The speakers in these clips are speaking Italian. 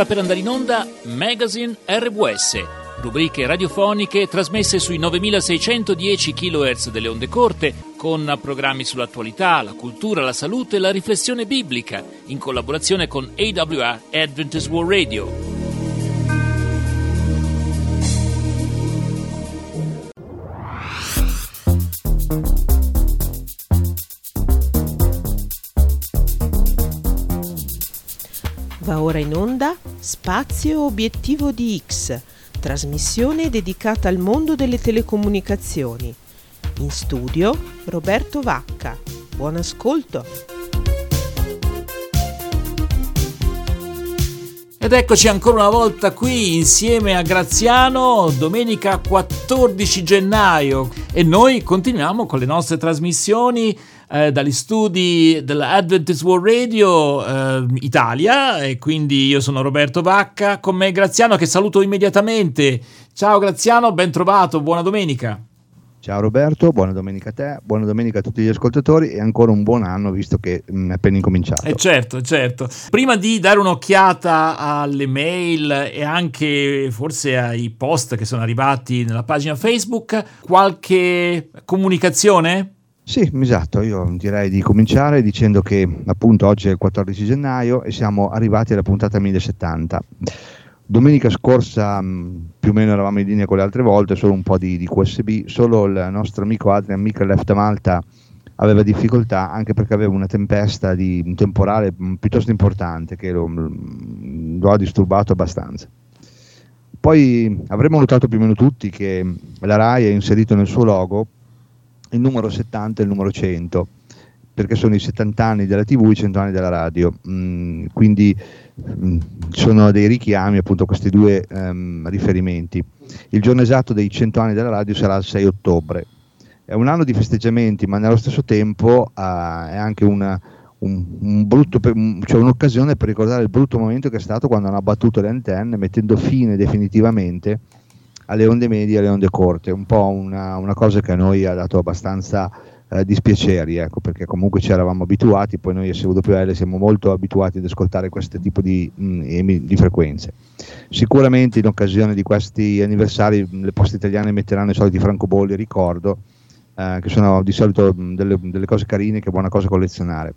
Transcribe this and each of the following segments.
Sta per andare in onda Magazine RWS, rubriche radiofoniche trasmesse sui 9610 kHz delle onde corte, con programmi sull'attualità, la cultura, la salute e la riflessione biblica, in collaborazione con AWR Adventist World Radio. Ora in onda Spazio Obiettivo di X, trasmissione dedicata al mondo delle telecomunicazioni. In studio Roberto Vacca. Buon ascolto. Ed eccoci ancora una volta qui insieme a Graziano, domenica 14 gennaio e noi continuiamo con le nostre trasmissioni eh, dagli studi dell'Adventist World Radio eh, Italia e quindi io sono Roberto Vacca, con me Graziano che saluto immediatamente. Ciao Graziano, ben trovato, buona domenica. Ciao Roberto, buona domenica a te, buona domenica a tutti gli ascoltatori e ancora un buon anno visto che mm, è appena incominciato. Eh certo, certo. Prima di dare un'occhiata alle mail e anche forse ai post che sono arrivati nella pagina Facebook, qualche comunicazione? Sì, esatto, io direi di cominciare dicendo che appunto oggi è il 14 gennaio e siamo arrivati alla puntata 1070. Domenica scorsa più o meno eravamo in linea con le altre volte, solo un po' di, di QSB, solo il nostro amico Adrian Michael Left Malta aveva difficoltà anche perché aveva una tempesta di un temporale piuttosto importante che lo, lo ha disturbato abbastanza. Poi avremmo notato più o meno tutti che la RAI ha inserito nel suo logo il numero 70 e il numero 100 perché sono i 70 anni della TV e i 100 anni della radio. Mm, quindi mm, sono dei richiami appunto a questi due um, riferimenti. Il giorno esatto dei 100 anni della radio sarà il 6 ottobre. È un anno di festeggiamenti ma nello stesso tempo uh, è anche una, un, un brutto, cioè un'occasione per ricordare il brutto momento che è stato quando hanno abbattuto le antenne mettendo fine definitivamente alle onde medie e alle onde corte, un po' una, una, cosa che a noi ha dato abbastanza eh, dispiaceri, ecco, perché comunque ci eravamo abituati, poi noi a SWL siamo molto abituati ad ascoltare questo tipo di, mh, mm, di frequenze. Sicuramente in occasione di questi anniversari le poste italiane metteranno i soliti francobolli, ricordo, eh, che sono di solito mh, delle, delle cose carine che è buona cosa collezionare.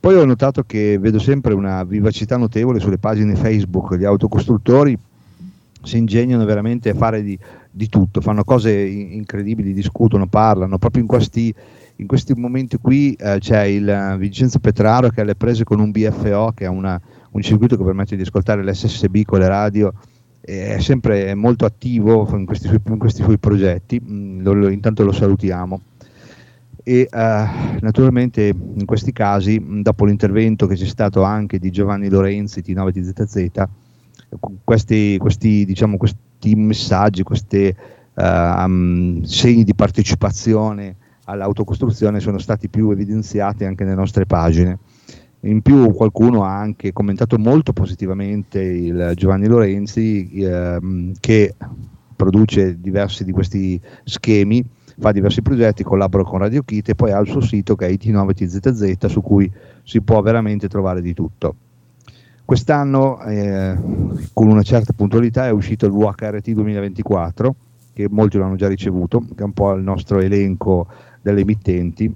Poi ho notato che vedo sempre una vivacità notevole sulle pagine Facebook degli autocostruttori si ingegnano veramente a fare di, di tutto, fanno cose incredibili, discutono, parlano, proprio in questi, in questi momenti qui eh, c'è il uh, Vincenzo Petraro che ha le prese con un BFO, che è una, un circuito che permette di ascoltare l'SSB con le radio, è sempre molto attivo in questi suoi, in questi suoi progetti, mm, lo, lo, intanto lo salutiamo. E uh, naturalmente in questi casi, dopo l'intervento che c'è stato anche di Giovanni Lorenzi, T9TZZ, questi, questi, diciamo, questi messaggi, questi uh, um, segni di partecipazione all'autocostruzione sono stati più evidenziati anche nelle nostre pagine. In più qualcuno ha anche commentato molto positivamente il Giovanni Lorenzi ehm, che produce diversi di questi schemi, fa diversi progetti, collabora con Radio Kit e poi ha il suo sito che è it9tzz su cui si può veramente trovare di tutto. Quest'anno, eh, con una certa puntualità, è uscito il VHRT 2024, che molti l'hanno già ricevuto, che è un po' il nostro elenco delle emittenti,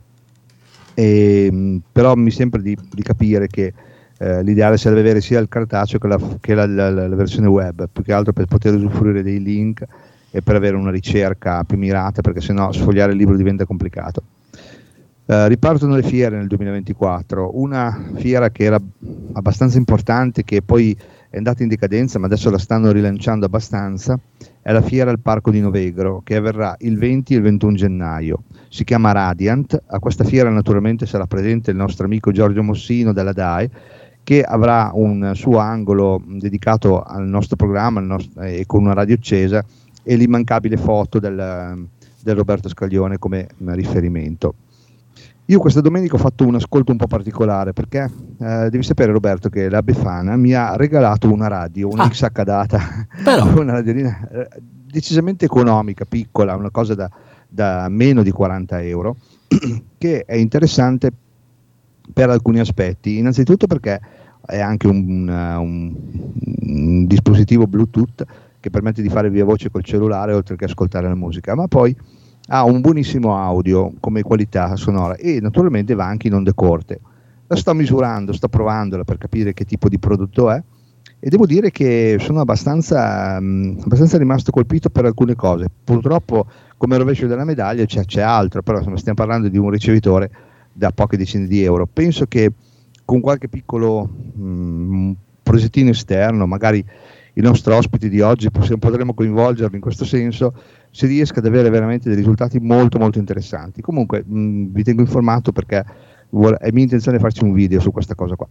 e, però mi sembra di, di capire che eh, l'ideale sarebbe avere sia il cartaceo che, la, che la, la, la, versione web, più che altro per poter usufruire dei link e per avere una ricerca più mirata, perché sennò sfogliare il libro diventa complicato. Uh, ripartono le fiere nel 2024, una fiera che era abbastanza importante, che poi è andata in decadenza, ma adesso la stanno rilanciando abbastanza, è la fiera al Parco di Novegro, che avverrà il 20 e il 21 gennaio. Si chiama Radiant, a questa fiera naturalmente sarà presente il nostro amico Giorgio Mossino della DAE, che avrà un suo angolo dedicato al nostro programma nostro, e con una radio accesa e l'immancabile foto del, del Roberto Scaglione come riferimento. Io questa domenica ho fatto un ascolto un po' particolare perché eh, devi sapere Roberto che la Befana mi ha regalato una radio, una ah, XH data, una radiolina eh, decisamente economica, piccola, una cosa da, da meno di 40 euro, che è interessante per alcuni aspetti. Innanzitutto perché è anche un, un, un dispositivo Bluetooth che permette di fare via voce col cellulare oltre che ascoltare la musica, ma poi ha un buonissimo audio come qualità sonora e naturalmente va anche in onde corte. La sto misurando, sto provandola per capire che tipo di prodotto è e devo dire che sono abbastanza, mh, abbastanza rimasto colpito per alcune cose. Purtroppo come rovescio della medaglia c'è, c'è altro, però insomma, stiamo parlando di un ricevitore da poche decine di euro. Penso che con qualche piccolo mh, progettino esterno, magari i nostri ospiti di oggi possiamo, potremo coinvolgerli in questo senso, si riesca ad avere veramente dei risultati molto molto interessanti. Comunque mh, vi tengo informato perché vuole, è mia intenzione farci un video su questa cosa qua.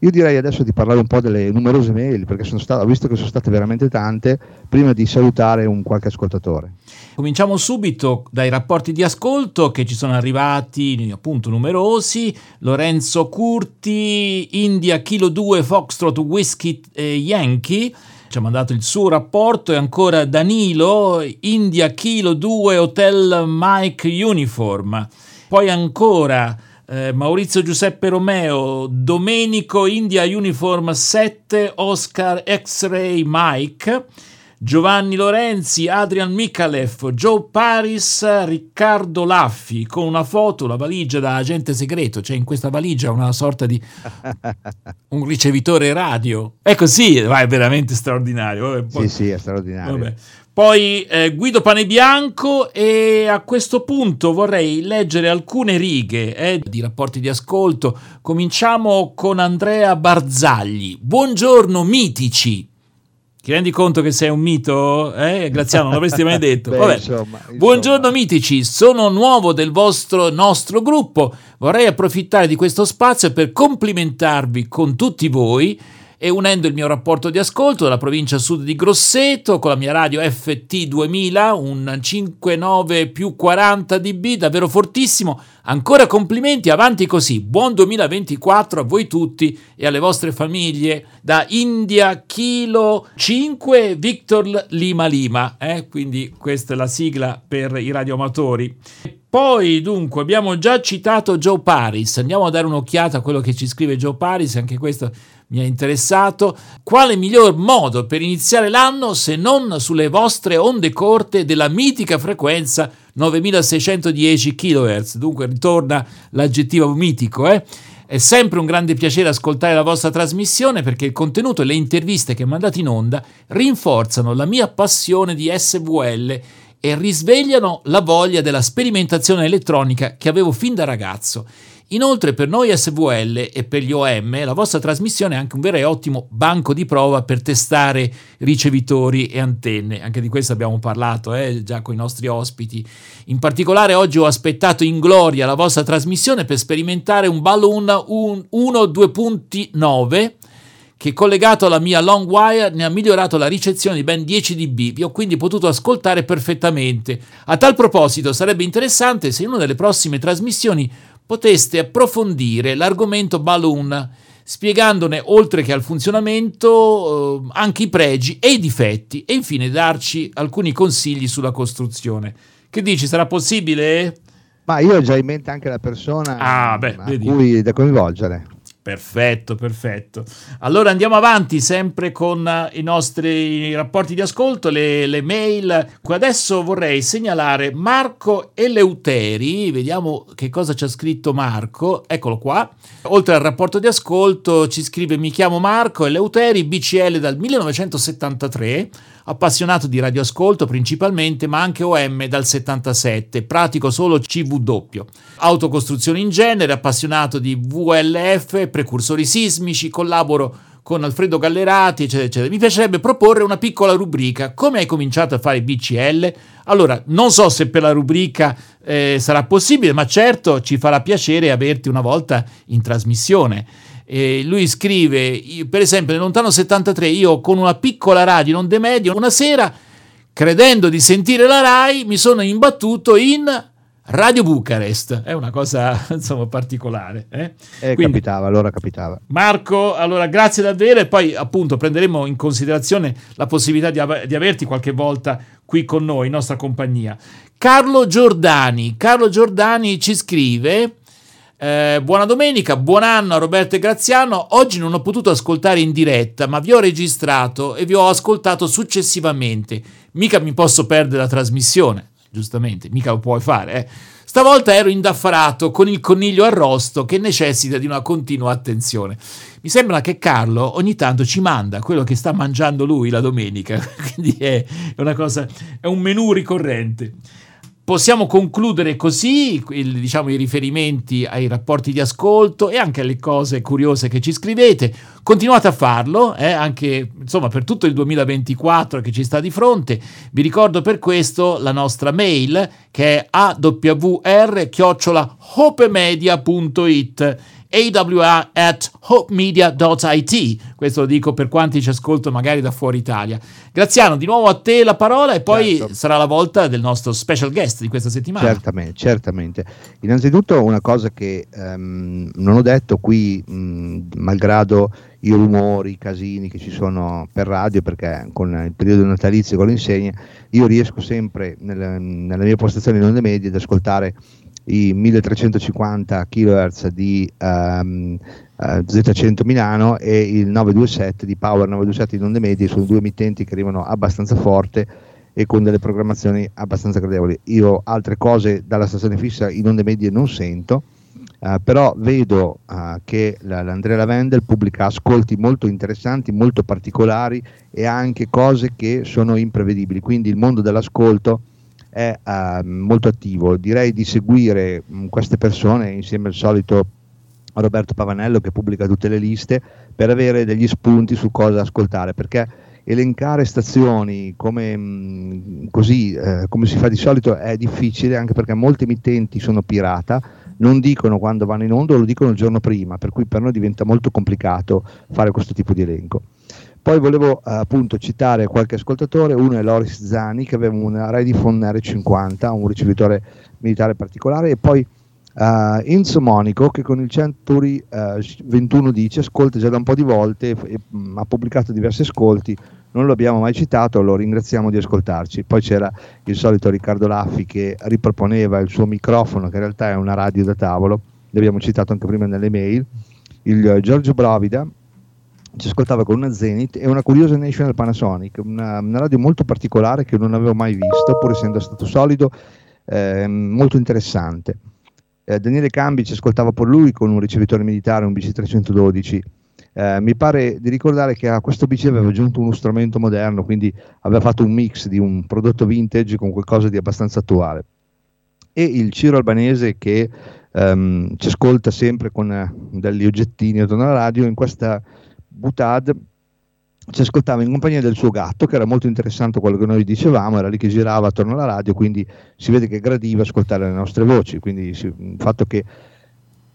Io direi adesso di parlare un po' delle numerose mail, perché sono stato, ho visto che sono state veramente tante, prima di salutare un qualche ascoltatore. Cominciamo subito dai rapporti di ascolto che ci sono arrivati appunto numerosi. Lorenzo Curti, India Kilo 2 Foxtrot Whiskey eh, Yankee ci ha mandato il suo rapporto e ancora Danilo, India Kilo 2 Hotel Mike Uniform. Poi ancora eh, Maurizio Giuseppe Romeo, Domenico India Uniform 7 Oscar X-Ray Mike. Giovanni Lorenzi, Adrian Mikalev, Joe Paris, Riccardo Laffi con una foto, la valigia da agente segreto, c'è cioè in questa valigia una sorta di un ricevitore radio. È così, va, è veramente straordinario. Poi, sì, sì, è straordinario. Vabbè. Poi eh, Guido Panebianco e a questo punto vorrei leggere alcune righe eh, di rapporti di ascolto. Cominciamo con Andrea Barzagli. Buongiorno mitici. Ti rendi conto che sei un mito? Eh? Graziano, non l'avresti mai detto. Beh, Vabbè. Insomma, insomma. Buongiorno mitici, sono nuovo del vostro nostro gruppo. Vorrei approfittare di questo spazio per complimentarvi con tutti voi e unendo il mio rapporto di ascolto dalla provincia sud di Grosseto con la mia radio FT 2000, un 59 più 40 dB, davvero fortissimo. Ancora complimenti, avanti così. Buon 2024 a voi tutti e alle vostre famiglie da India Kilo 5 Victor Lima Lima. Eh? Quindi questa è la sigla per i radioamatori. Poi, dunque, abbiamo già citato Joe Paris. Andiamo a dare un'occhiata a quello che ci scrive Joe Paris, anche questo mi ha interessato. Quale miglior modo per iniziare l'anno se non sulle vostre onde corte della mitica frequenza 9610 kHz? Dunque ritorna l'aggettivo mitico, eh? È sempre un grande piacere ascoltare la vostra trasmissione perché il contenuto e le interviste che mandate in onda rinforzano la mia passione di SVL e risvegliano la voglia della sperimentazione elettronica che avevo fin da ragazzo. Inoltre per noi SVL e per gli OM la vostra trasmissione è anche un vero e ottimo banco di prova per testare ricevitori e antenne. Anche di questo abbiamo parlato eh, già con i nostri ospiti. In particolare oggi ho aspettato in gloria la vostra trasmissione per sperimentare un Balloon 1.2.9 che collegato alla mia long wire ne ha migliorato la ricezione di ben 10 dB. Vi ho quindi potuto ascoltare perfettamente. A tal proposito sarebbe interessante se in una delle prossime trasmissioni poteste approfondire l'argomento balloon, spiegandone oltre che al funzionamento eh, anche i pregi e i difetti e infine darci alcuni consigli sulla costruzione. Che dici, sarà possibile? Ma io ho già in mente anche la persona ah, beh, a vedi. cui da coinvolgere. Perfetto, perfetto. Allora andiamo avanti sempre con eh, i nostri rapporti di ascolto, le, le mail. Adesso vorrei segnalare Marco Eleuteri, vediamo che cosa ci ha scritto Marco, eccolo qua. Oltre al rapporto di ascolto ci scrive mi chiamo Marco Eleuteri, BCL dal 1973 appassionato di radioascolto principalmente, ma anche OM dal 77, pratico solo CW. Autocostruzione in genere, appassionato di VLF, precursori sismici, collaboro con Alfredo Gallerati, eccetera, eccetera. Mi piacerebbe proporre una piccola rubrica. Come hai cominciato a fare BCL? Allora, non so se per la rubrica eh, sarà possibile, ma certo ci farà piacere averti una volta in trasmissione. Eh, lui scrive, per esempio, nel lontano 73, io con una piccola radio non de medio, una sera, credendo di sentire la RAI, mi sono imbattuto in Radio Bucarest. È una cosa, insomma, particolare. Eh? Eh, Quindi, capitava, allora capitava. Marco, allora grazie davvero e poi appunto prenderemo in considerazione la possibilità di, av- di averti qualche volta qui con noi, in nostra compagnia. Carlo Giordani, Carlo Giordani ci scrive Eh, buona domenica, buon anno a Roberto e Graziano. Oggi non ho potuto ascoltare in diretta, ma vi ho registrato e vi ho ascoltato successivamente. Mica mi posso perdere la trasmissione, giustamente, mica lo puoi fare, eh. Stavolta ero indaffarato con il coniglio arrosto che necessita di una continua attenzione. Mi sembra che Carlo ogni tanto ci manda quello che sta mangiando lui la domenica, quindi è una cosa, è un menù ricorrente. Possiamo concludere così il, diciamo, i riferimenti ai rapporti di ascolto e anche alle cose curiose che ci scrivete. Continuate a farlo, eh, anche insomma, per tutto il 2024 che ci sta di fronte. Vi ricordo per questo la nostra mail che è awr-hopemedia.it awa at hopemedia.it. Questo lo dico per quanti ci ascoltano magari da fuori Italia. Graziano, di nuovo a te la parola e poi certo. sarà la volta del nostro special guest di questa settimana. Certamente, certamente. Innanzitutto una cosa che um, non ho detto qui, mh, malgrado i rumori, i casini che ci sono per radio, perché con il periodo natalizio con l'insegna, io riesco sempre nelle, nella mia postazione in onde medie ad ascoltare i 1350 kHz di um, uh, Z100 Milano e il 927 di Power 927 in onde medie sono due emittenti che arrivano abbastanza forte e con delle programmazioni abbastanza gradevoli. Io altre cose dalla stazione fissa in onde medie non sento, uh, però vedo uh, che la, l'Andrea Lavendel pubblica ascolti molto interessanti, molto particolari e anche cose che sono imprevedibili, quindi il mondo dell'ascolto è uh, molto attivo. Direi di seguire mh, mm, queste persone insieme al solito Roberto Pavanello che pubblica tutte le liste per avere degli spunti su cosa ascoltare, perché elencare stazioni come, mh, mm, così, eh, come si fa di solito è difficile anche perché molti emittenti sono pirata, non dicono quando vanno in onda, lo dicono il giorno prima, per cui per noi diventa molto complicato fare questo tipo di elenco. Poi volevo uh, appunto citare qualche ascoltatore, uno è Loris Zani che aveva una Redifone R50, un ricevitore militare particolare, e poi uh, Enzo Monico che con il Century uh, 2110 ascolta già da un po' di volte e, mh, mm, ha pubblicato diversi ascolti, non lo abbiamo mai citato, lo ringraziamo di ascoltarci. Poi c'era il solito Riccardo Laffi che riproponeva il suo microfono, che in realtà è una radio da tavolo, l'abbiamo citato anche prima nelle mail, il Giorgio Brovida ci ascoltava con una Zenith e una curiosa National Panasonic, una, una, radio molto particolare che non avevo mai visto, pur essendo stato solido, eh, molto interessante. Eh, Daniele Cambi ci ascoltava per lui con un ricevitore militare, un BC312. Eh, mi pare di ricordare che a questo BC aveva aggiunto uno strumento moderno, quindi aveva fatto un mix di un prodotto vintage con qualcosa di abbastanza attuale. E il Ciro Albanese che ehm, ci ascolta sempre con eh, degli oggettini attorno alla radio in questa Butad ci ascoltava in compagnia del suo gatto, che era molto interessante quello che noi dicevamo, era lì che girava attorno alla radio, quindi si vede che gradiva ascoltare le nostre voci, quindi il fatto che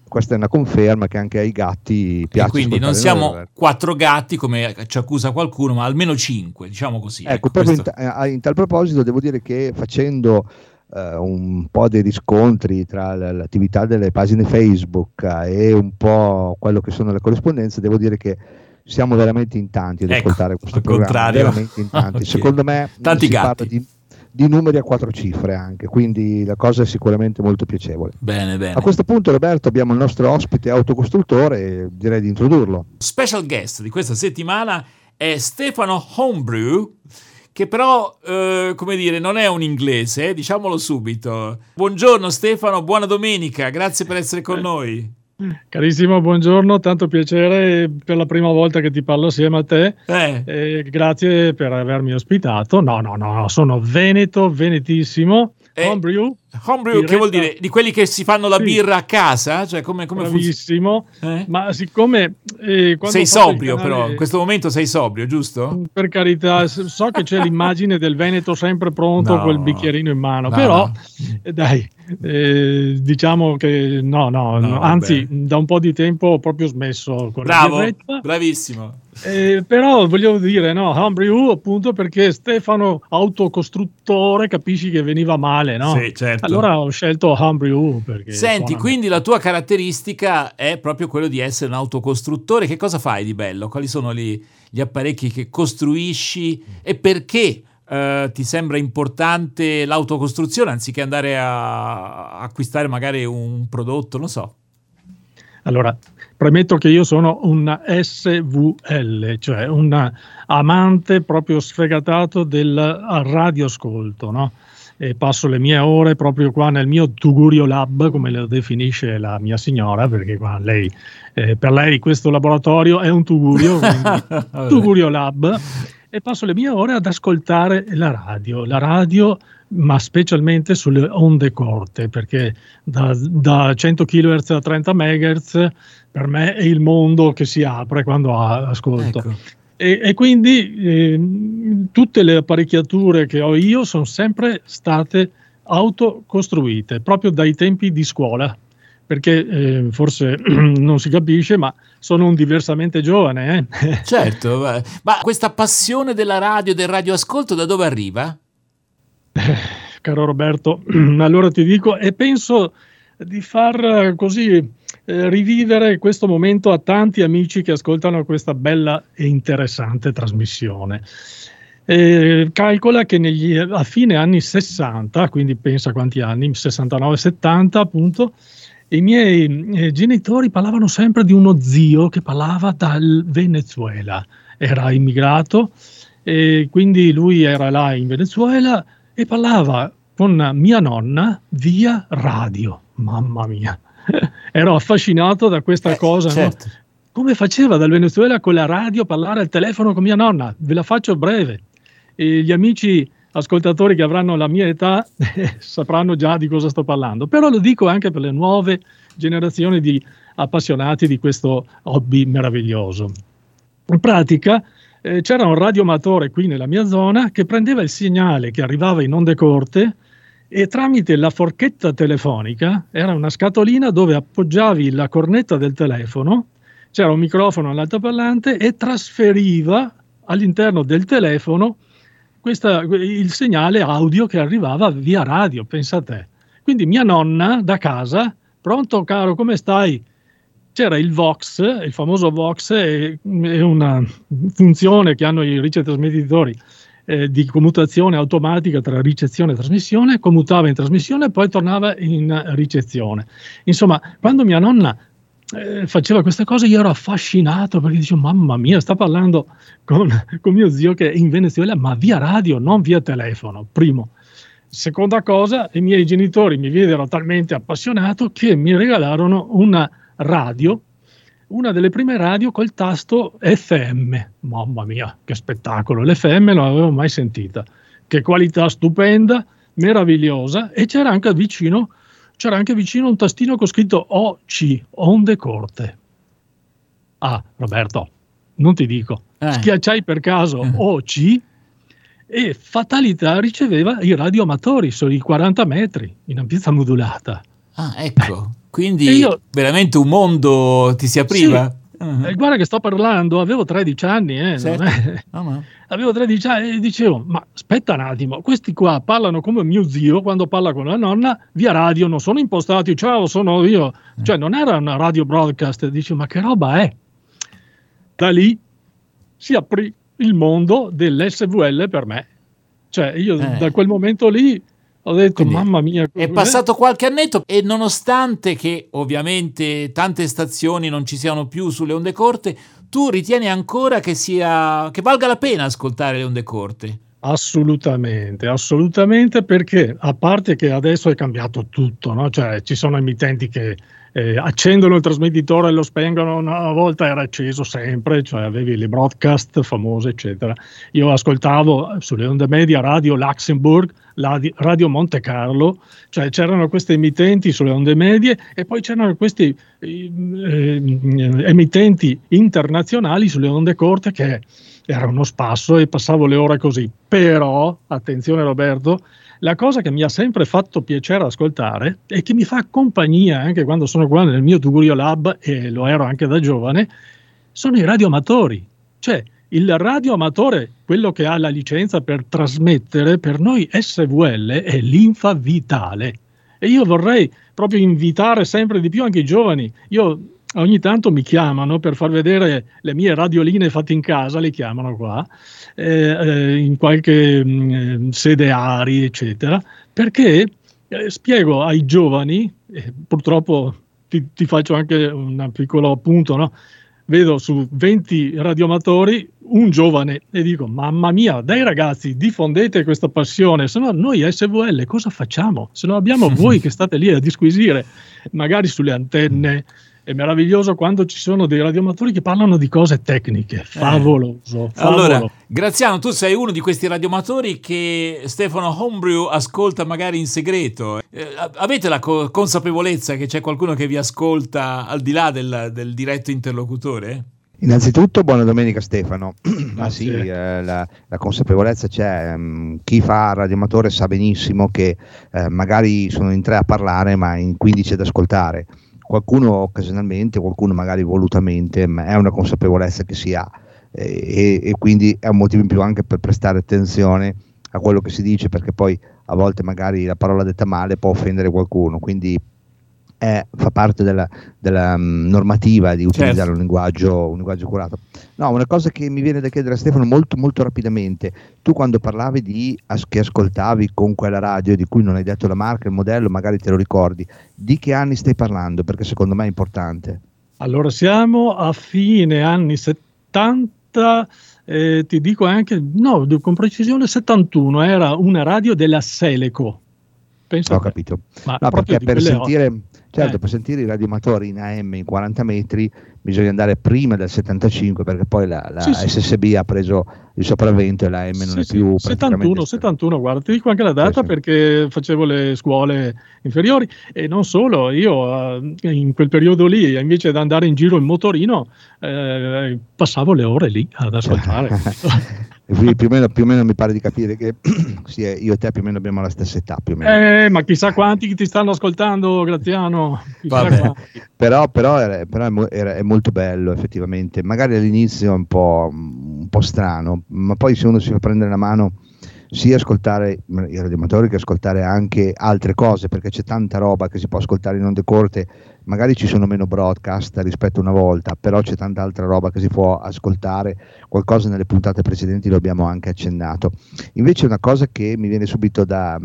questa è una conferma che anche ai gatti piace. E quindi non siamo noi, quattro gatti come ci accusa qualcuno, ma almeno cinque, diciamo così. Ecco, ecco proprio in, eh, in, tal proposito devo dire che facendo Uh, un po' dei riscontri tra l'attività delle pagine Facebook uh, e un po' quello che sono le corrispondenze, devo dire che siamo veramente in tanti ad ecco, ascoltare questo programma. Contrario. Veramente in tanti. okay. Secondo me tanti si gatti. Di, di, numeri a quattro cifre anche, quindi la cosa è sicuramente molto piacevole. Bene, bene. A questo punto, Roberto, abbiamo il nostro ospite autocostruttore direi di introdurlo. Special guest di questa settimana è Stefano Homebrew che però, eh, come dire, non è un inglese, eh, diciamolo subito. Buongiorno Stefano, buona domenica, grazie per essere con noi. Carissimo, buongiorno, tanto piacere per la prima volta che ti parlo assieme a te. Eh. Eh, grazie per avermi ospitato. No, no, no, sono veneto, venetissimo. Eh, homebrew. Homebrew, che vuol dire? Di quelli che si fanno la sì. birra a casa? Cioè, come, come Bravissimo. Eh? Ma siccome... Eh, sei sobrio canale, però, in questo momento sei sobrio, giusto? Per carità, so che c'è l'immagine del Veneto sempre pronto no. col bicchierino in mano, no, però no. Eh, dai, eh, diciamo che no, no, anzi vabbè. da un po' di tempo ho proprio smesso con Bravo, bravissimo. Eh, però voglio dire, no, Homebrew appunto perché Stefano autocostruttore capisci che veniva male, no? Sì, certo. Allora ho scelto Homebrew perché... Senti, quindi la tua caratteristica è proprio quello di essere un autocostruttore. Che cosa fai di bello? Quali sono gli, gli apparecchi che costruisci e perché Uh, ti sembra importante l'autocostruzione anziché andare a, a acquistare magari un prodotto, non so. Allora, premetto che io sono un SVL, cioè un amante proprio sfegatato del radioascolto, no? E passo le mie ore proprio qua nel mio Tugurio Lab, come lo definisce la mia signora, perché qua lei, eh, per lei questo laboratorio è un Tugurio, Tugurio Lab, e passo le mie ore ad ascoltare la radio. La radio ma specialmente sulle onde corte, perché da, da 100 kHz a 30 MHz per me è il mondo che si apre quando ascolto. Ecco. E, e, quindi eh, tutte le apparecchiature che ho io sono sempre state autocostruite, proprio dai tempi di scuola, perché eh, forse non si capisce, ma sono un diversamente giovane. Eh? Certo, ma questa passione della radio, del radioascolto, da dove arriva? caro Roberto, allora ti dico e penso di far eh, così eh, rivivere questo momento a tanti amici che ascoltano questa bella e interessante trasmissione. Eh, calcola che negli, a fine anni 60, quindi pensa quanti anni, 69-70 appunto, i miei eh, genitori parlavano sempre di uno zio che parlava dal Venezuela, era immigrato e quindi lui era là in Venezuela e parlava con mia nonna via radio. Mamma mia, ero affascinato da questa eh, cosa. Certo. No? Come faceva dal Venezuela con la radio a parlare al telefono con mia nonna? Ve la faccio breve. E gli amici ascoltatori che avranno la mia età sapranno già di cosa sto parlando, però lo dico anche per le nuove generazioni di appassionati di questo hobby meraviglioso. In pratica, eh, c'era un radioamatore qui nella mia zona che prendeva il segnale che arrivava in onde corte e tramite la forchetta telefonica era una scatolina dove appoggiavi la cornetta del telefono, c'era un microfono all'altoparlante e trasferiva all'interno del telefono questa, il segnale audio che arrivava via radio, pensa a te. Quindi mia nonna da casa, pronto caro, come stai? C'era il Vox, il famoso Vox è, una funzione che hanno i ricetrasmettitori eh, di commutazione automatica tra ricezione e trasmissione, commutava in trasmissione e poi tornava in ricezione. Insomma, quando mia nonna eh, faceva queste cose io ero affascinato perché dicevo mamma mia sta parlando con, con mio zio che è in Venezuela ma via radio non via telefono primo seconda cosa i miei genitori mi videro talmente appassionato che mi regalarono una radio, una delle prime radio col tasto FM. Mamma mia, che spettacolo! L'FM non l'avevo mai sentita. Che qualità stupenda, meravigliosa e c'era anche vicino, c'era anche vicino un tastino con scritto OC, onde corte. Ah, Roberto, non ti dico. Eh. Schiacciai per caso eh. OC e fatalità riceveva i radioamatori sui 40 metri in ampiezza modulata. Ah, ecco. Quindi io, veramente un mondo ti si apriva. Sì. Uh-huh. Eh, guarda che sto parlando, avevo 13 anni, eh, certo. uh-huh. avevo 13 anni e dicevo, ma aspetta un attimo, questi qua parlano come mio zio quando parla con la nonna via radio, non sono impostati, ciao sono io, uh-huh. cioè non era una radio broadcast, dice ma che roba è? Da lì si aprì il mondo dell'SVL per me, cioè io eh. da quel momento lì ho detto, Quindi mamma mia. È passato qualche annetto e nonostante che ovviamente tante stazioni non ci siano più sulle onde corte, tu ritieni ancora che, sia, che valga la pena ascoltare le onde corte? Assolutamente, assolutamente perché a parte che adesso è cambiato tutto, no? cioè ci sono emittenti che eh, accendono il trasmettitore e lo spengono, una volta era acceso sempre, cioè avevi le broadcast famose, eccetera. Io ascoltavo sulle onde media Radio Luxembourg, Radio Monte Carlo, cioè c'erano queste emittenti sulle onde medie e poi c'erano questi eh, emittenti internazionali sulle onde corte che era uno spasso e passavo le ore così. Però, attenzione Roberto, la cosa che mi ha sempre fatto piacere ascoltare e che mi fa compagnia anche quando sono qua nel mio Tugurio Lab, e lo ero anche da giovane, sono i radioamatori. Cioè, il radioamatore, quello che ha la licenza per trasmettere, per noi SVL è linfa vitale. E io vorrei proprio invitare sempre di più anche i giovani. Io ogni tanto mi chiamano per far vedere le mie radioline fatte in casa, le chiamano qua, eh, eh in qualche mh, mm, sede ARI, eccetera, perché eh, spiego ai giovani, eh, purtroppo ti, ti, faccio anche un piccolo appunto, no? vedo su 20 radioamatori un giovane e dico mamma mia dai ragazzi diffondete questa passione se no noi SVL cosa facciamo se non abbiamo voi che state lì a disquisire magari sulle antenne è meraviglioso quando ci sono dei radioamatori che parlano di cose tecniche. Favoloso. Eh. favoloso. Allora, Graziano, tu sei uno di questi radioamatori che Stefano Homebrew ascolta magari in segreto. Eh, avete la co- consapevolezza che c'è qualcuno che vi ascolta al di là del, del diretto interlocutore? Innanzitutto buona domenica Stefano, ah, sì, eh, la, la, consapevolezza c'è, um, chi fa radioamatore sa benissimo che eh, magari sono in tre a parlare ma in 15 ad ascoltare qualcuno occasionalmente, qualcuno magari volutamente, ma è una consapevolezza che si ha. E, e, quindi è un motivo in più anche per prestare attenzione a quello che si dice perché poi a volte magari la parola detta male può offendere qualcuno, quindi è, fa parte della, della um, normativa di utilizzare certo. un, linguaggio, un, linguaggio, curato. No, una cosa che mi viene da chiedere a Stefano molto, molto rapidamente, tu quando parlavi di as- che ascoltavi con quella radio di cui non hai detto la marca, il modello, magari te lo ricordi, di che anni stai parlando? Perché secondo me è importante. Allora, siamo a fine anni 70. Eh, ti dico anche, no, con precisione 71, era una radio della Seleco. Penso Ho capito. Ma no, perché per sentire, Certo, eh. per sentire i radioamatori in AM in 40 metri bisogna andare prima del 75 perché poi la, la sì, SSB sì. ha preso il sopravvento e la AM non sì, è più 71, 71, guarda, ti dico anche la data perché facevo le scuole inferiori e non solo, io uh, in quel periodo lì invece di andare in giro in motorino eh, passavo le ore lì ad ascoltare. più o, meno, più o, meno, mi pare di capire che sì, io e te più o meno abbiamo la stessa età. Più o meno. Eh, ma chissà quanti ti stanno ascoltando, Graziano. però, però, è, però è, è, molto bello effettivamente. Magari all'inizio è un po', un po' strano, ma poi se uno si fa prendere la mano sia ascoltare i radioamatori che ascoltare anche altre cose perché c'è tanta roba che si può ascoltare in onde corte magari ci sono meno broadcast rispetto a una volta però c'è tanta altra roba che si può ascoltare. Qualcosa nelle puntate precedenti lo abbiamo anche accennato. Invece una cosa che mi viene subito da,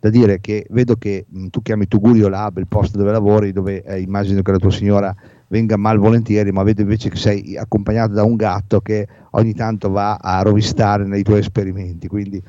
da dire che vedo che tu chiami Tugurio Lab il posto dove lavori dove eh, immagino che la tua signora venga malvolentieri, ma vedo invece che sei accompagnato da un gatto che ogni tanto va a rovistare nei tuoi esperimenti. Quindi,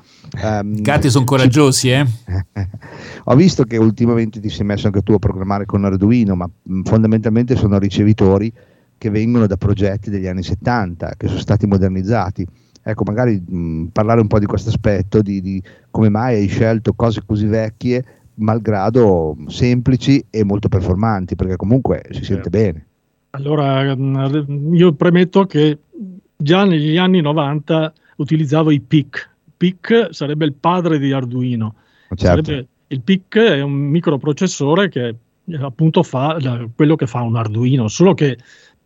um, I gatti sono coraggiosi, eh? Ho visto che ultimamente ti sei messo anche tu a programmare con Arduino, ma mh, fondamentalmente sono ricevitori che vengono da progetti degli anni 70, che sono stati modernizzati. Ecco, magari mh, parlare un po' di questo aspetto, di, di come mai hai scelto cose così vecchie malgrado semplici e molto performanti, perché comunque si sente certo. bene. Allora, mm, io premetto che già negli anni 90 utilizzavo i PIC. PIC sarebbe il padre di Arduino. Certo. il PIC è un microprocessore che appunto fa quello che fa un Arduino, solo che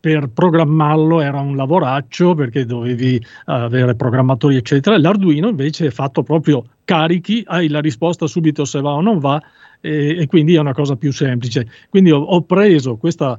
per programmarlo era un lavoraccio perché dovevi avere programmatori eccetera. L'Arduino invece è fatto proprio carichi, hai la risposta subito se va o non va e, e quindi è una cosa più semplice. Quindi ho, ho preso questa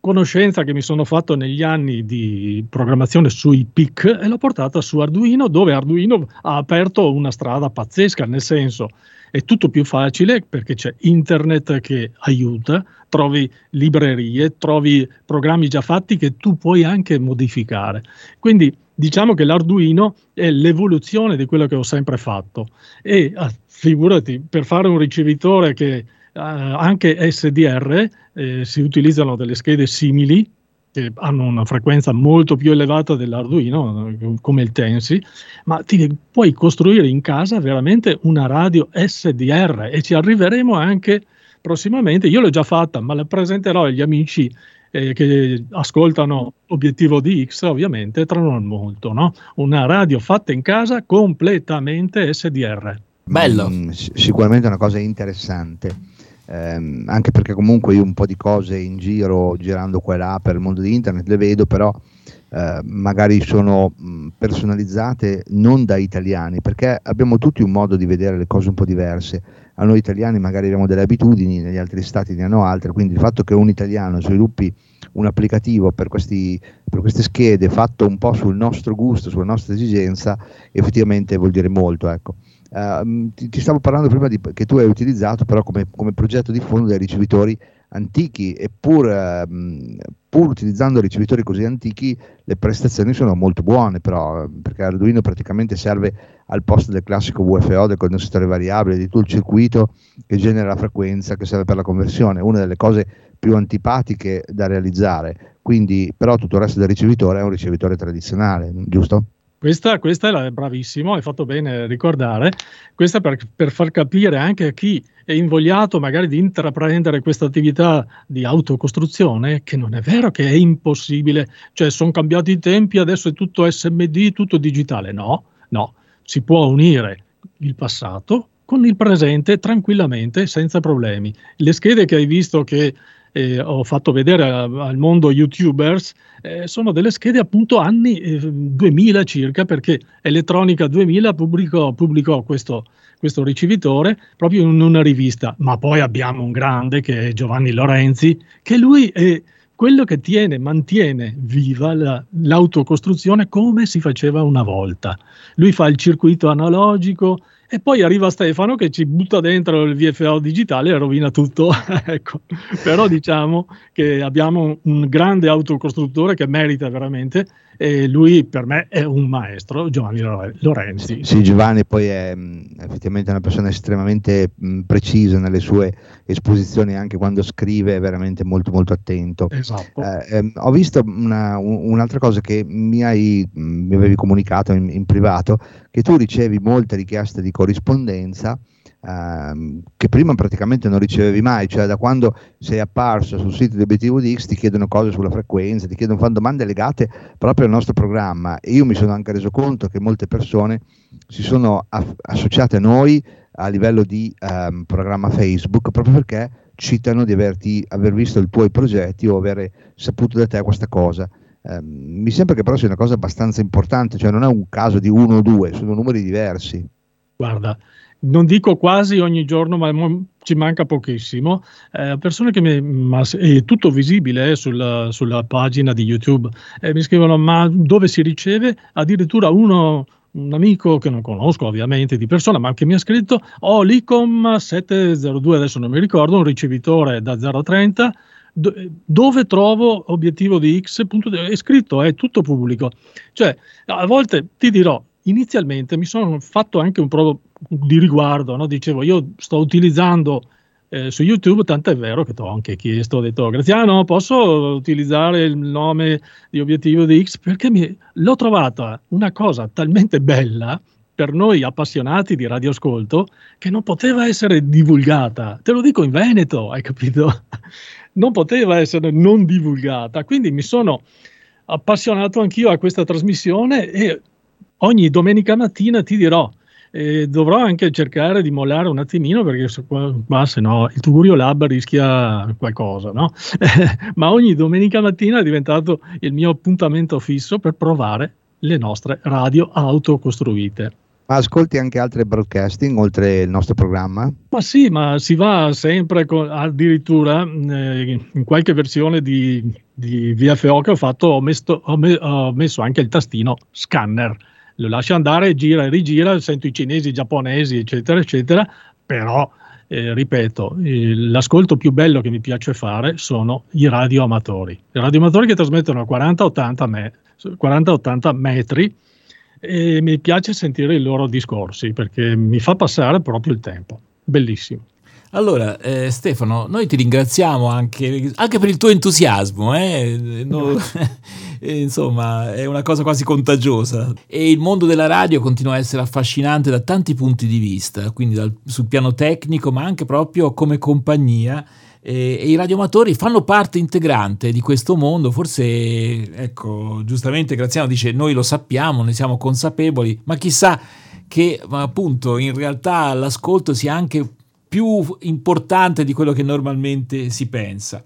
conoscenza che mi sono fatto negli anni di programmazione sui PIC e l'ho portata su Arduino, dove Arduino ha aperto una strada pazzesca, nel senso è tutto più facile perché c'è internet che aiuta, trovi librerie, trovi programmi già fatti che tu puoi anche modificare. Quindi diciamo che l'Arduino è l'evoluzione di quello che ho sempre fatto e ah, figurati, per fare un ricevitore che Uh, anche SDR eh, si utilizzano delle schede simili che hanno una frequenza molto più elevata dell'Arduino, come il Tensi, ma ti puoi costruire in casa veramente una radio SDR e ci arriveremo anche prossimamente. Io l'ho già fatta, ma la presenterò agli amici eh, che ascoltano Obiettivo DX, ovviamente, tra non molto. No? Una radio fatta in casa completamente SDR. Bello. Mm, sicuramente una cosa interessante ehm, anche perché comunque io un po' di cose in giro, girando qua e là per il mondo di internet, le vedo, però eh, magari sono mh, personalizzate non da italiani, perché abbiamo tutti un modo di vedere le cose un po' diverse. A noi italiani magari abbiamo delle abitudini, negli altri stati ne hanno altre, quindi il fatto che un italiano sviluppi un applicativo per, questi, per, queste schede fatto un po' sul nostro gusto, sulla nostra esigenza, effettivamente vuol dire molto. Ecco. Uh, ti, ti, stavo parlando prima di, che tu hai utilizzato però come, come, progetto di fondo dei ricevitori antichi e pur, ehm, pur, utilizzando ricevitori così antichi le prestazioni sono molto buone però perché Arduino praticamente serve al posto del classico VFO del condensatore variabile di tutto il circuito che genera la frequenza che serve per la conversione una delle cose più antipatiche da realizzare quindi però tutto il resto del ricevitore è un ricevitore tradizionale giusto? Questa, questa è bravissimo, hai fatto bene a ricordare, questa per, per, far capire anche a chi è invogliato magari di intraprendere questa attività di autocostruzione che non è vero che è impossibile, cioè sono cambiati i tempi, adesso è tutto SMD, tutto digitale, no, no, si può unire il passato con il presente tranquillamente, senza problemi. Le schede che hai visto che eh, ho fatto vedere al mondo youtubers eh, sono delle schede appunto anni eh, 2000 circa perché Elettronica 2000 pubblicò, pubblicò questo, questo, ricevitore proprio in una rivista ma poi abbiamo un grande che è Giovanni Lorenzi che lui è quello che tiene, mantiene viva la, l'autocostruzione come si faceva una volta. Lui fa il circuito analogico, e poi arriva Stefano che ci butta dentro il VFO digitale e rovina tutto. ecco. Però diciamo che abbiamo un grande autocostruttore che merita veramente e lui per me è un maestro, Giovanni Lorenzi. Sì, Giovanni poi è effettivamente una persona estremamente mh, precisa nelle sue esposizioni, anche quando scrive è veramente molto molto attento. Esatto. Eh, ehm, ho visto una, un, un'altra cosa che mi, hai, mi avevi comunicato in, in privato, che tu ricevi molte richieste di corrispondenza ehm, che prima praticamente non ricevevi mai, cioè da quando sei apparso sul sito di Obiettivo DX ti chiedono cose sulla frequenza, ti chiedono, fanno domande legate proprio al nostro programma e io mi sono anche reso conto che molte persone si sono aff- associate a noi a livello di ehm, programma Facebook proprio perché citano di averti, aver visto i tuoi progetti o aver saputo da te questa cosa. Eh, mi sembra che però sia una cosa abbastanza importante, cioè non è un caso di uno o due, sono numeri diversi. Guarda, non dico quasi ogni giorno, ma ci manca pochissimo. Eh, persone che mi, ma è tutto visibile eh, sulla, sulla, pagina di YouTube, eh, mi scrivono: Ma dove si riceve? Addirittura uno, un amico che non conosco ovviamente di persona, ma che mi ha scritto: Ho oh, l'ICOM 702, adesso non mi ricordo, un ricevitore da 030 dove trovo obiettivo di X, è scritto, è tutto pubblico. Cioè, a volte ti dirò, inizialmente mi sono fatto anche un po' di riguardo, no? dicevo io sto utilizzando eh, su YouTube, tanto è vero che ti ho anche chiesto, ho detto Graziano posso utilizzare il nome di obiettivo di X perché mi, l'ho trovata una cosa talmente bella per noi appassionati di radioascolto che non poteva essere divulgata, te lo dico in Veneto, hai capito? Non poteva essere non divulgata, quindi mi sono appassionato anch'io a questa trasmissione e ogni domenica mattina ti dirò, eh, dovrò anche cercare di mollare un attimino perché se, qua, se no il Tugurio Lab rischia qualcosa, no? Ma ogni domenica mattina è diventato il mio appuntamento fisso per provare le nostre radio autocostruite. Ma ascolti anche altre broadcasting oltre il nostro programma? Ma sì, ma si va sempre con, addirittura eh, in qualche versione di, di VFO che ho fatto ho, messo, ho, me, ho messo anche il tastino scanner lo lascio andare, gira e rigira, sento i cinesi, i giapponesi, eccetera, eccetera, però, eh, ripeto, eh, l'ascolto più bello che mi piace fare sono i radioamatori. I radioamatori che trasmettono a 40-80 me- 40-80 metri e mi piace sentire i loro discorsi perché mi fa passare proprio il tempo. Bellissimo. Allora, eh, Stefano, noi ti ringraziamo anche, anche per il tuo entusiasmo, eh? no, insomma, è una cosa quasi contagiosa. E il mondo della radio continua a essere affascinante da tanti punti di vista, quindi dal, sul piano tecnico, ma anche proprio come compagnia. E, i radioamatori fanno parte integrante di questo mondo. Forse, ecco, giustamente Graziano dice: Noi lo sappiamo, ne siamo consapevoli, ma chissà che appunto in realtà l'ascolto sia anche più importante di quello che normalmente si pensa.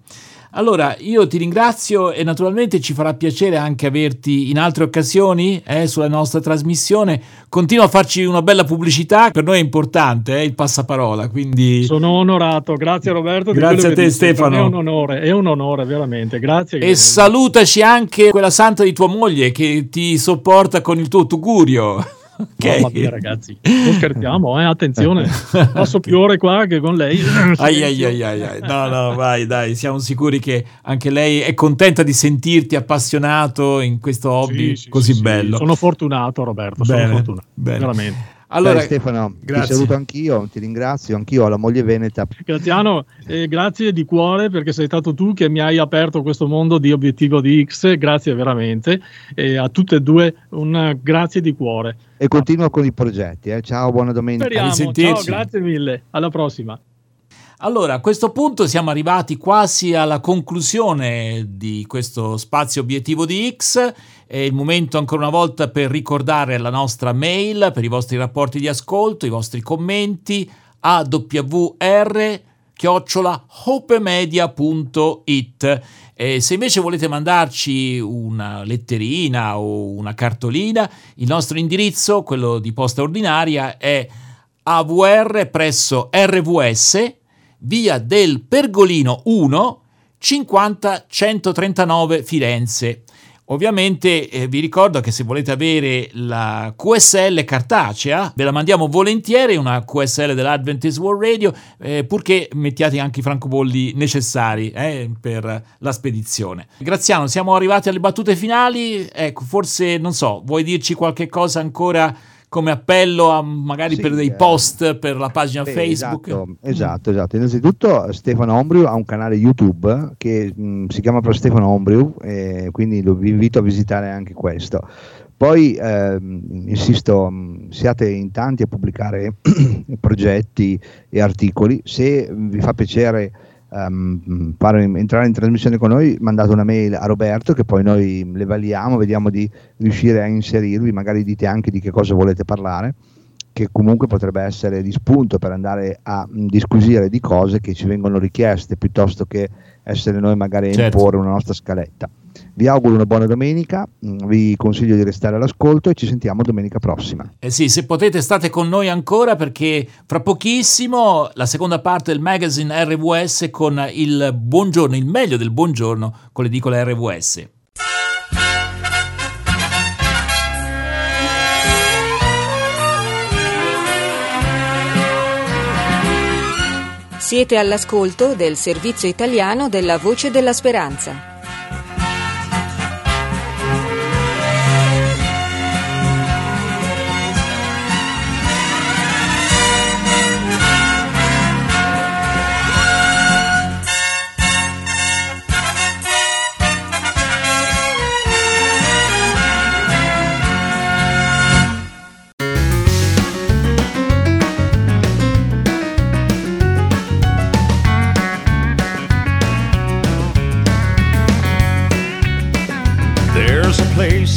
Allora, io ti ringrazio e naturalmente ci farà piacere anche averti in altre occasioni eh, sulla nostra trasmissione. Continua a farci una bella pubblicità, per noi è importante eh, il passaparola. Quindi... Sono onorato, grazie Roberto. Grazie a te Stefano. È un onore, è un onore veramente, grazie. E salutaci anche quella santa di tua moglie che ti sopporta con il tuo tugurio. Okay. Mamma mia, ragazzi, non scherziamo, eh? attenzione, passo più ore qua che con lei. ai, ai, ai, ai, No, no, vai, dai, siamo sicuri che anche lei è contenta di sentirti appassionato in questo hobby sì, sì, così sì, bello. Sono fortunato, Roberto, bene, sono fortunato, bene. veramente. Allora, Dai, Stefano, grazie. ti saluto anch'io, ti ringrazio, anch'io ho la moglie veneta. Graziano, eh, grazie di cuore perché sei stato tu che mi hai aperto questo mondo di obiettivo di X, grazie veramente e a tutte e due un grazie di cuore. E continuo con i progetti, eh. ciao, buona domenica. Speriamo, ciao, grazie mille, alla prossima. Allora, a questo punto siamo arrivati quasi alla conclusione di questo spazio obiettivo di X. È il momento ancora una volta per ricordare la nostra mail per i vostri rapporti di ascolto, i vostri commenti awr chiocciola hopemedia.it e se invece volete mandarci una letterina o una cartolina, il nostro indirizzo, quello di posta ordinaria, è AVR presso RVS via del Pergolino 1, 50 139 Firenze. Ovviamente eh, vi ricordo che se volete avere la QSL cartacea, ve la mandiamo volentieri, una QSL dell'Adventist World Radio, eh, purché mettiate anche i francobolli necessari eh, per la spedizione. Graziano, siamo arrivati alle battute finali. Ecco, forse non so, vuoi dirci qualche cosa ancora? Come appello a, magari sì, per dei eh, post per la pagina beh, Facebook. Esatto, esatto, esatto. Innanzitutto Stefano Ombriu ha un canale YouTube che mh, si chiama proprio Stefano Ombriu, e quindi lo, vi invito a visitare anche questo. Poi ehm, insisto, siate in tanti a pubblicare progetti e articoli. Se vi fa piacere um, fare, entrare in trasmissione con noi, mandate una mail a Roberto che poi noi le valiamo, vediamo di riuscire a inserirvi, magari dite anche di che cosa volete parlare che comunque potrebbe essere di spunto per andare a disquisire di cose che ci vengono richieste piuttosto che essere noi magari a certo. imporre una nostra scaletta. Vi auguro una buona domenica, mm, vi consiglio di restare all'ascolto e ci sentiamo domenica prossima. Eh sì, se potete state con noi ancora perché fra pochissimo la seconda parte del magazine RWS con il buongiorno, il meglio del buongiorno con l'edicola RWS. Siete all'ascolto del servizio italiano della Voce della Speranza.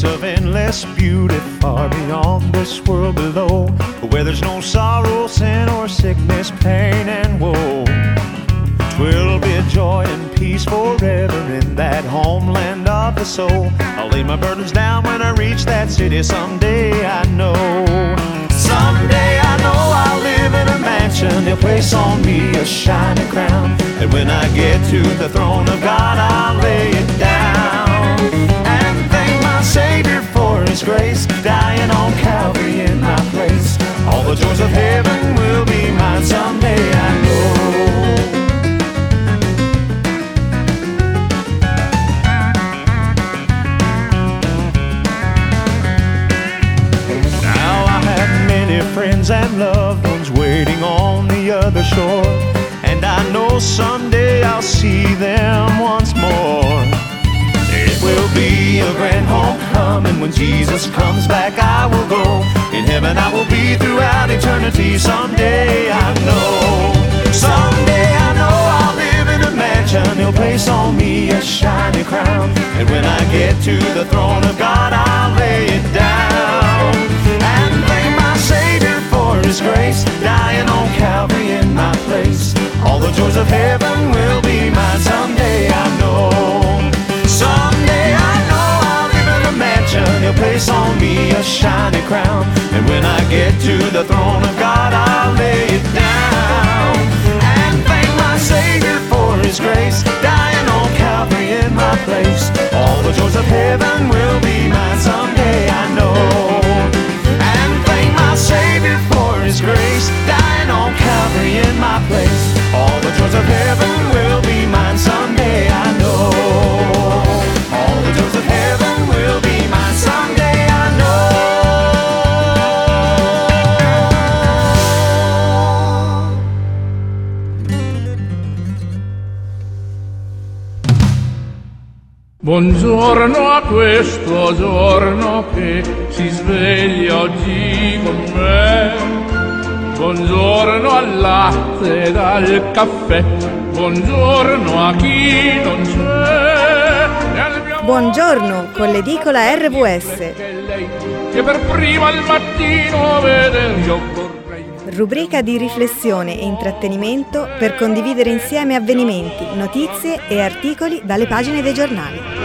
of endless beauty far beyond this world below, where there's no sorrow, sin, or sickness, pain, and woe. Twill be joy and peace forever in that homeland of the soul. I'll lay my burdens down when I reach that city someday, I know. Someday I know I'll live in a mansion, they'll place on me a shining crown. And when I get to the throne of God, I'll lay the joys of heaven will be mine someday, I know. Now I have many friends and loved ones waiting on the other shore. And I know someday I'll see them once more. Homecoming when Jesus comes back. I will go. In heaven I will be throughout eternity. Someday I know. Someday I know I'll live in a mansion. He'll place on me a shiny crown. And when I get to the throne of God, I'll lay it down and thank my Savior for his grace, dying on Calvary in my place. All the joys of heaven will be mine someday, I know. he'll place on me a shiny crown. And when I get to the throne of God, I'll lay it down. And thank my Savior for his grace, dying on Calvary in my place. All the joys of heaven will be mine someday, I know. And thank my Savior for his grace, dying on Calvary in my place. All the joys of heaven will be mine someday, I know. Buongiorno a questo giorno che si sveglia oggi con me. Buongiorno al latte e al caffè. Buongiorno a chi non c'è. Buongiorno con l'edicola RVS. Che per prima al mattino veder io rubrica di riflessione e intrattenimento per condividere insieme avvenimenti, notizie e articoli dalle pagine dei giornali.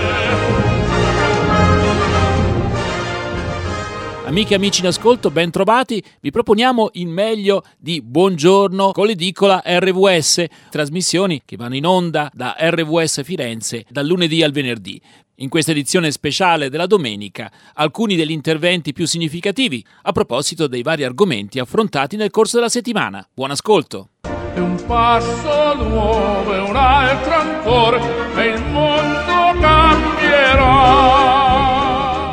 Amiche e amici in ascolto, ben trovati. Vi proponiamo il meglio di Buongiorno con l'edicola RVS, trasmissioni che vanno in onda da RVS Firenze dal lunedì al venerdì. In questa edizione speciale della domenica, alcuni degli interventi più significativi a proposito dei vari argomenti affrontati nel corso della settimana. Buon ascolto! È un passo nuovo, è un altro ancora, e il mondo cambierà.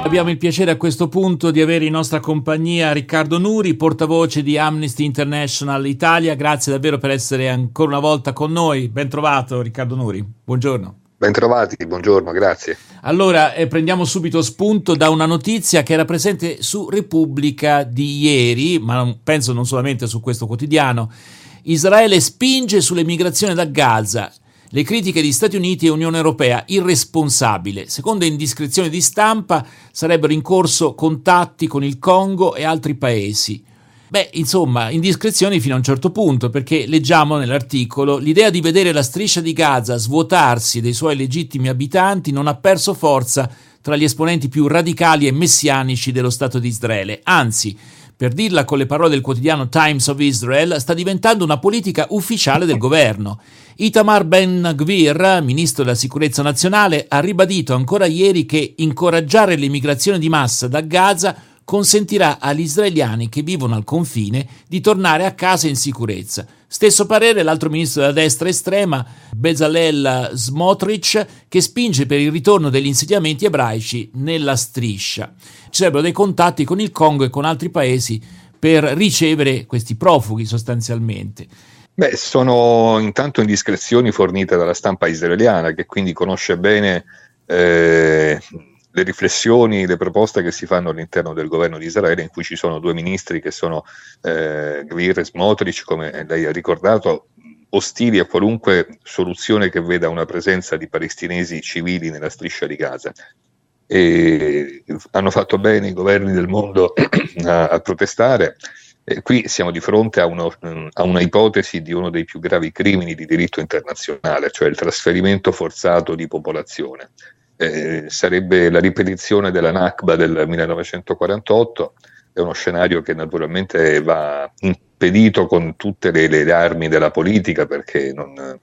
Abbiamo il piacere a questo punto di avere in nostra compagnia Riccardo Nuri, portavoce di Amnesty International Italia. Grazie davvero per essere ancora una volta con noi. Ben trovato Riccardo Nuri. Buongiorno. Bentrovati, buongiorno, grazie. Allora, eh, prendiamo subito spunto da una notizia che era presente su Repubblica di ieri, ma non, penso non solamente su questo quotidiano. Israele spinge sull'emigrazione da Gaza. Le critiche di Stati Uniti e Unione Europea irresponsabile. Secondo indiscrezioni di stampa sarebbero in corso contatti con il Congo e altri paesi. Beh, insomma, indiscrezioni fino a un certo punto, perché leggiamo nell'articolo l'idea di vedere la striscia di Gaza svuotarsi dei suoi legittimi abitanti non ha perso forza tra gli esponenti più radicali e messianici dello Stato di Israele. Anzi, per dirla con le parole del quotidiano Times of Israel, sta diventando una politica ufficiale del governo. Itamar Ben Gvir, ministro della sicurezza nazionale, ha ribadito ancora ieri che incoraggiare l'immigrazione di massa da Gaza consentirà agli israeliani che vivono al confine di tornare a casa in sicurezza. Stesso parere l'altro ministro della destra estrema, Bezalel Smotrich, che spinge per il ritorno degli insediamenti ebraici nella striscia. Ci sarebbero dei contatti con il Congo e con altri paesi per ricevere questi profughi sostanzialmente. Beh, sono intanto indiscrezioni fornite dalla stampa israeliana, che quindi conosce bene eh, le riflessioni, le proposte che si fanno all'interno del governo di Israele, in cui ci sono due ministri che sono eh, Gvir e Smotrich, come lei ha ricordato, ostili a qualunque soluzione che veda una presenza di palestinesi civili nella striscia di Gaza. E hanno fatto bene i governi del mondo a, a protestare. E qui siamo di fronte a, uno, a, una ipotesi di uno dei più gravi crimini di diritto internazionale, cioè il trasferimento forzato di popolazione eh, sarebbe la ripetizione della Nakba del 1948, è uno scenario che naturalmente va impedito con tutte le, le armi della politica perché non,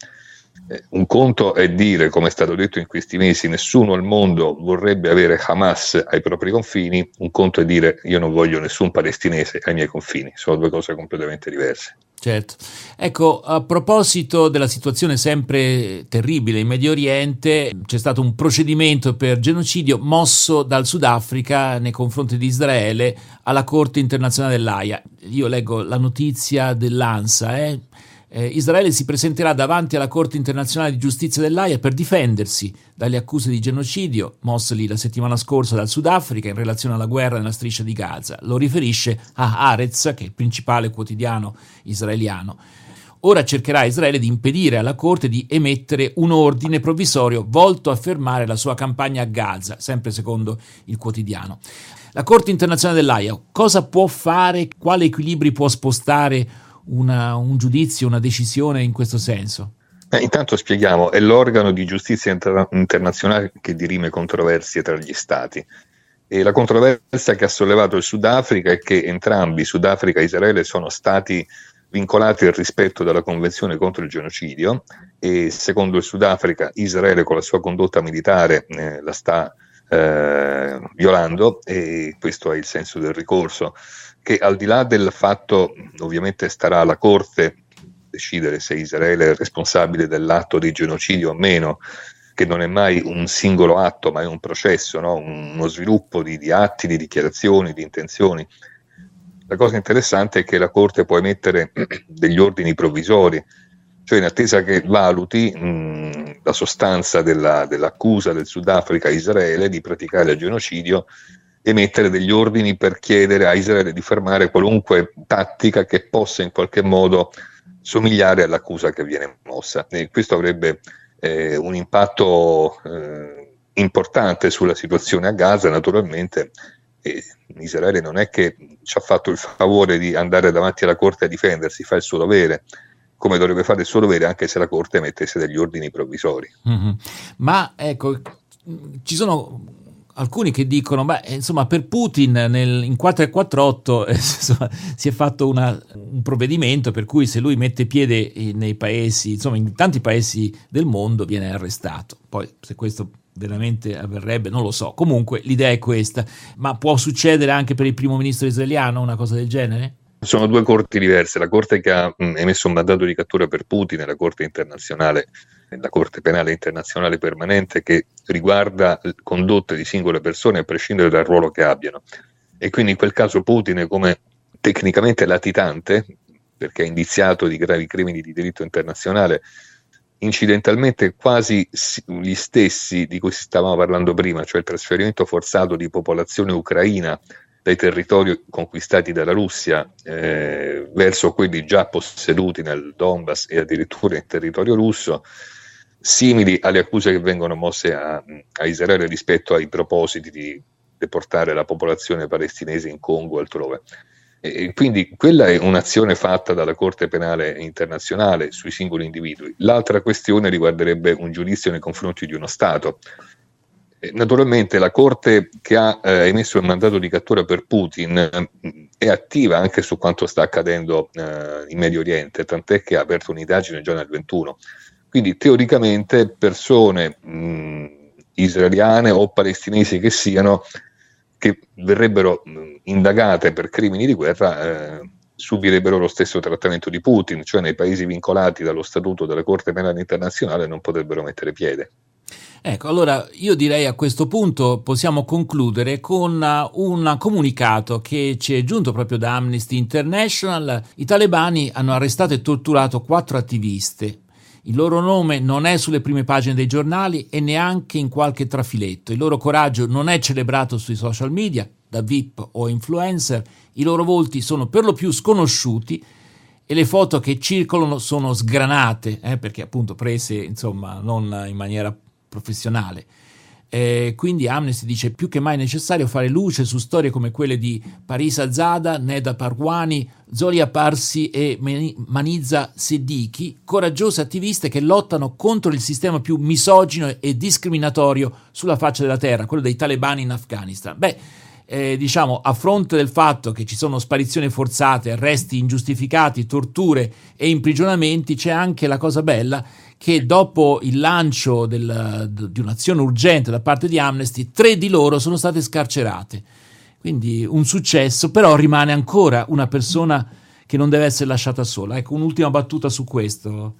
un conto è dire, come è stato detto in questi mesi, nessuno al mondo vorrebbe avere Hamas ai propri confini, un conto è dire io non voglio nessun palestinese ai miei confini, sono due cose completamente diverse. Certo. Ecco, a proposito della situazione sempre terribile in Medio Oriente, c'è stato un procedimento per genocidio mosso dal Sudafrica nei confronti di Israele alla Corte internazionale dell'AIA. Io leggo la notizia dell'ANSA, eh? Eh, Israele si presenterà davanti alla Corte internazionale di giustizia dell'AIA per difendersi dalle accuse di genocidio mosse lì la settimana scorsa dal Sudafrica in relazione alla guerra nella striscia di Gaza. Lo riferisce a Haaretz, che è il principale quotidiano israeliano. Ora cercherà Israele di impedire alla Corte di emettere un ordine provvisorio volto a fermare la sua campagna a Gaza, sempre secondo il quotidiano. La Corte internazionale dell'AIA cosa può fare? Quali equilibri può spostare una, un giudizio, una decisione in questo senso? Eh, intanto spieghiamo, è l'organo di giustizia inter- internazionale che dirime controversie tra gli stati. E la controversia che ha sollevato il Sudafrica è che entrambi, Sudafrica e Israele, sono stati vincolati al rispetto della Convenzione contro il genocidio e secondo il Sudafrica Israele con la sua condotta militare eh, la sta eh, violando e questo è il senso del ricorso che al di là del fatto, ovviamente starà alla Corte decidere se Israele è responsabile dell'atto di genocidio o meno, che non è mai un singolo atto, ma è un processo, no? uno sviluppo di, di, atti, di dichiarazioni, di intenzioni. La cosa interessante è che la Corte può emettere degli ordini provvisori, cioè in attesa che valuti mh, la sostanza della, dell'accusa del Sudafrica a Israele di praticare il genocidio emettere degli ordini per chiedere a Israele di fermare qualunque tattica che possa in qualche modo somigliare all'accusa che viene mossa. E questo avrebbe eh, un impatto eh, importante sulla situazione a Gaza, naturalmente. E Israele non è che ci ha fatto il favore di andare davanti alla Corte a difendersi, fa il suo dovere, come dovrebbe fare il suo dovere anche se la Corte mettesse degli ordini provvisori. Mm-hmm. Ma ecco, ci sono alcuni che dicono, beh, insomma, per Putin nel, in 448 eh, si è fatto una, un provvedimento per cui se lui mette piede nei paesi, insomma, in tanti paesi del mondo viene arrestato. Poi se questo veramente avverrebbe, non lo so. Comunque l'idea è questa, ma può succedere anche per il primo ministro israeliano una cosa del genere? Sono due corti diverse, la corte che ha mh, emesso un mandato di cattura per Putin e la corte internazionale la Corte Penale Internazionale Permanente che riguarda condotte di singole persone a prescindere dal ruolo che abbiano. E quindi in quel caso Putin come tecnicamente latitante, perché è indiziato di gravi crimini di diritto internazionale, incidentalmente quasi gli stessi di cui stavamo parlando prima, cioè il trasferimento forzato di popolazione ucraina dai territori conquistati dalla Russia eh, verso quelli già posseduti nel Donbass e addirittura in territorio russo, simili alle accuse che vengono mosse a, a Israele rispetto ai propositi di deportare la popolazione palestinese in Congo o altrove. E quindi quella è un'azione fatta dalla Corte Penale Internazionale sui singoli individui. L'altra questione riguarderebbe un giudizio nei confronti di uno Stato. Naturalmente la Corte che ha eh, emesso il mandato di cattura per Putin eh, è attiva anche su quanto sta accadendo eh, in Medio Oriente, tant'è che ha aperto un'indagine già nel 21 quindi teoricamente persone mh, israeliane o palestinesi che siano, che verrebbero mh, indagate per crimini di guerra, eh, subirebbero lo stesso trattamento di Putin, cioè nei paesi vincolati dallo statuto della Corte Penale Internazionale non potrebbero mettere piede. Ecco, allora io direi a questo punto possiamo concludere con un comunicato che ci è giunto proprio da Amnesty International. I talebani hanno arrestato e torturato quattro attiviste il loro nome non è sulle prime pagine dei giornali e neanche in qualche trafiletto. Il loro coraggio non è celebrato sui social media, da VIP o influencer. I loro volti sono per lo più sconosciuti e le foto che circolano sono sgranate, eh, perché appunto prese insomma non in maniera professionale. Eh, quindi Amnesty dice più che mai necessario fare luce su storie come quelle di Parisa Zada, Neda Parwani, Zolia Parsi e Manizza Siddiqui, coraggiose attiviste che lottano contro il sistema più misogino e discriminatorio sulla faccia della terra, quello dei talebani in Afghanistan. Beh, eh, diciamo, a fronte del fatto che ci sono sparizioni forzate, arresti ingiustificati, torture e imprigionamenti, c'è anche la cosa bella che dopo il lancio del, di un'azione urgente da parte di Amnesty, tre di loro sono state scarcerate. Quindi un successo, però rimane ancora una persona che non deve essere lasciata sola. Ecco, un'ultima battuta su questo.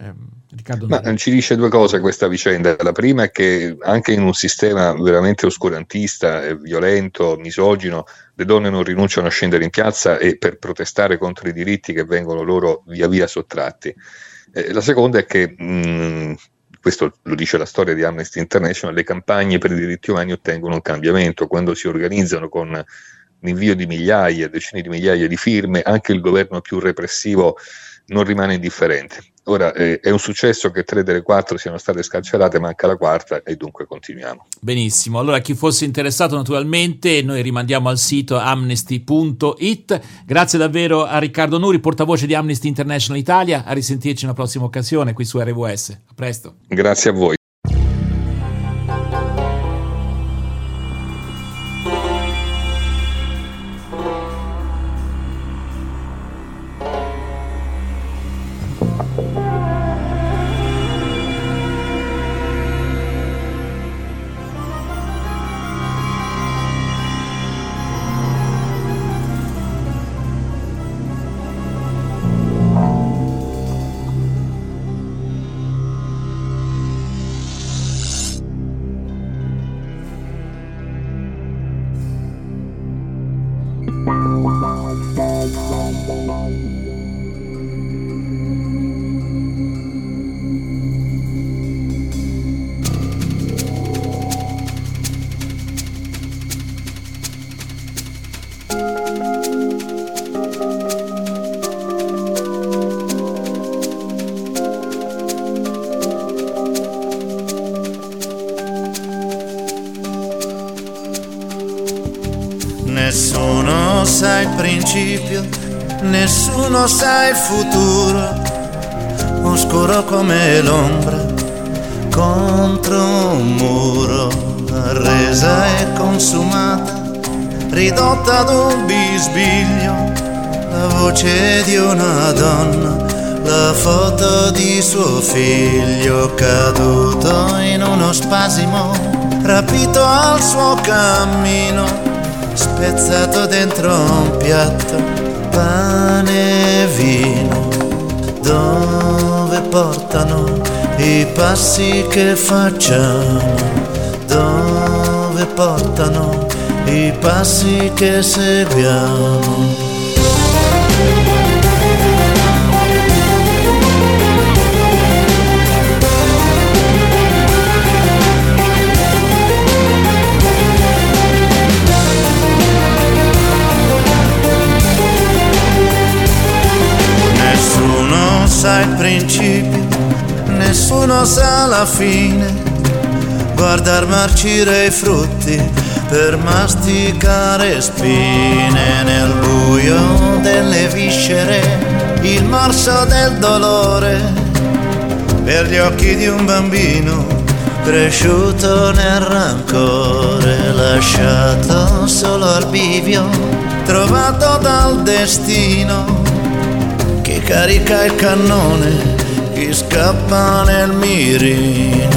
Eh, Riccardo Ma ci dice due cose questa vicenda. La prima è che anche in un sistema veramente oscurantista, violento, misogino, le donne non rinunciano a scendere in piazza e per protestare contro i diritti che vengono loro via via sottratti. Eh, la seconda è che, mh, mm, questo lo dice la storia di Amnesty International, le campagne per i diritti umani ottengono un cambiamento quando si organizzano con l'invio di migliaia, decine di migliaia di firme, anche il governo più repressivo non rimane indifferente. Ora eh, è un successo che tre delle quattro siano state scarcerate, manca la quarta e dunque continuiamo. Benissimo, allora chi fosse interessato naturalmente noi rimandiamo al sito amnesty.it. Grazie davvero a Riccardo Nuri, portavoce di Amnesty International Italia, a risentirci in una prossima occasione qui su RWS. A presto. Grazie a voi. Thank you. Nessuno sa il futuro, oscuro come l'ombra contro un muro, resa e consumata, ridotta ad un bisbiglio, la voce di una donna, la foto di suo figlio caduto in uno spasimo, rapito al suo cammino, spezzato dentro un piatto, pane e vino, dove portano i passi che facciamo, dove portano i passi che seguiamo. Sa il principio nessuno sa la fine. Guardar marcire i frutti per masticare spine nel buio delle viscere, il morso del dolore per gli occhi di un bambino cresciuto nel rancore, lasciato solo al bivio, trovato dal destino carica il cannone chi scappa nel mirino,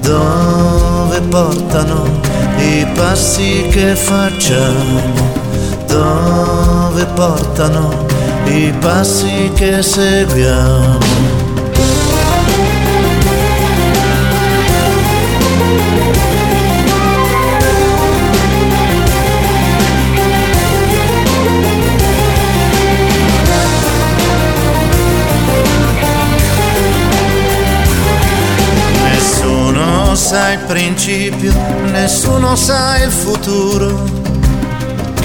dove portano i passi che facciamo, dove portano i passi che seguiamo. Principio, nessuno sa il futuro,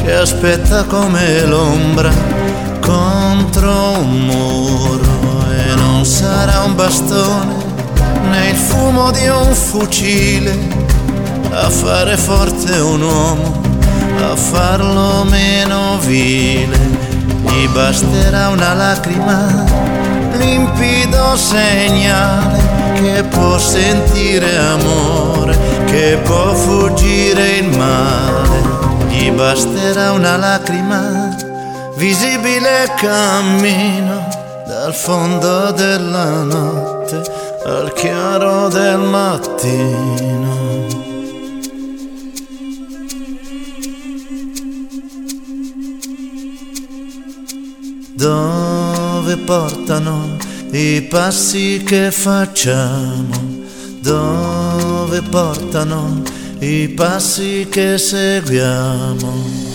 che aspetta come l'ombra contro un muro e non sarà un bastone né il fumo di un fucile a fare forte un uomo, a farlo meno vile, gli basterà una lacrima, limpido segnale che può sentire amore, che può fuggire il male, gli basterà una lacrima, visibile cammino dal fondo della notte al chiaro del mattino. Dove portano i passi che facciamo, dove portano i passi che seguiamo.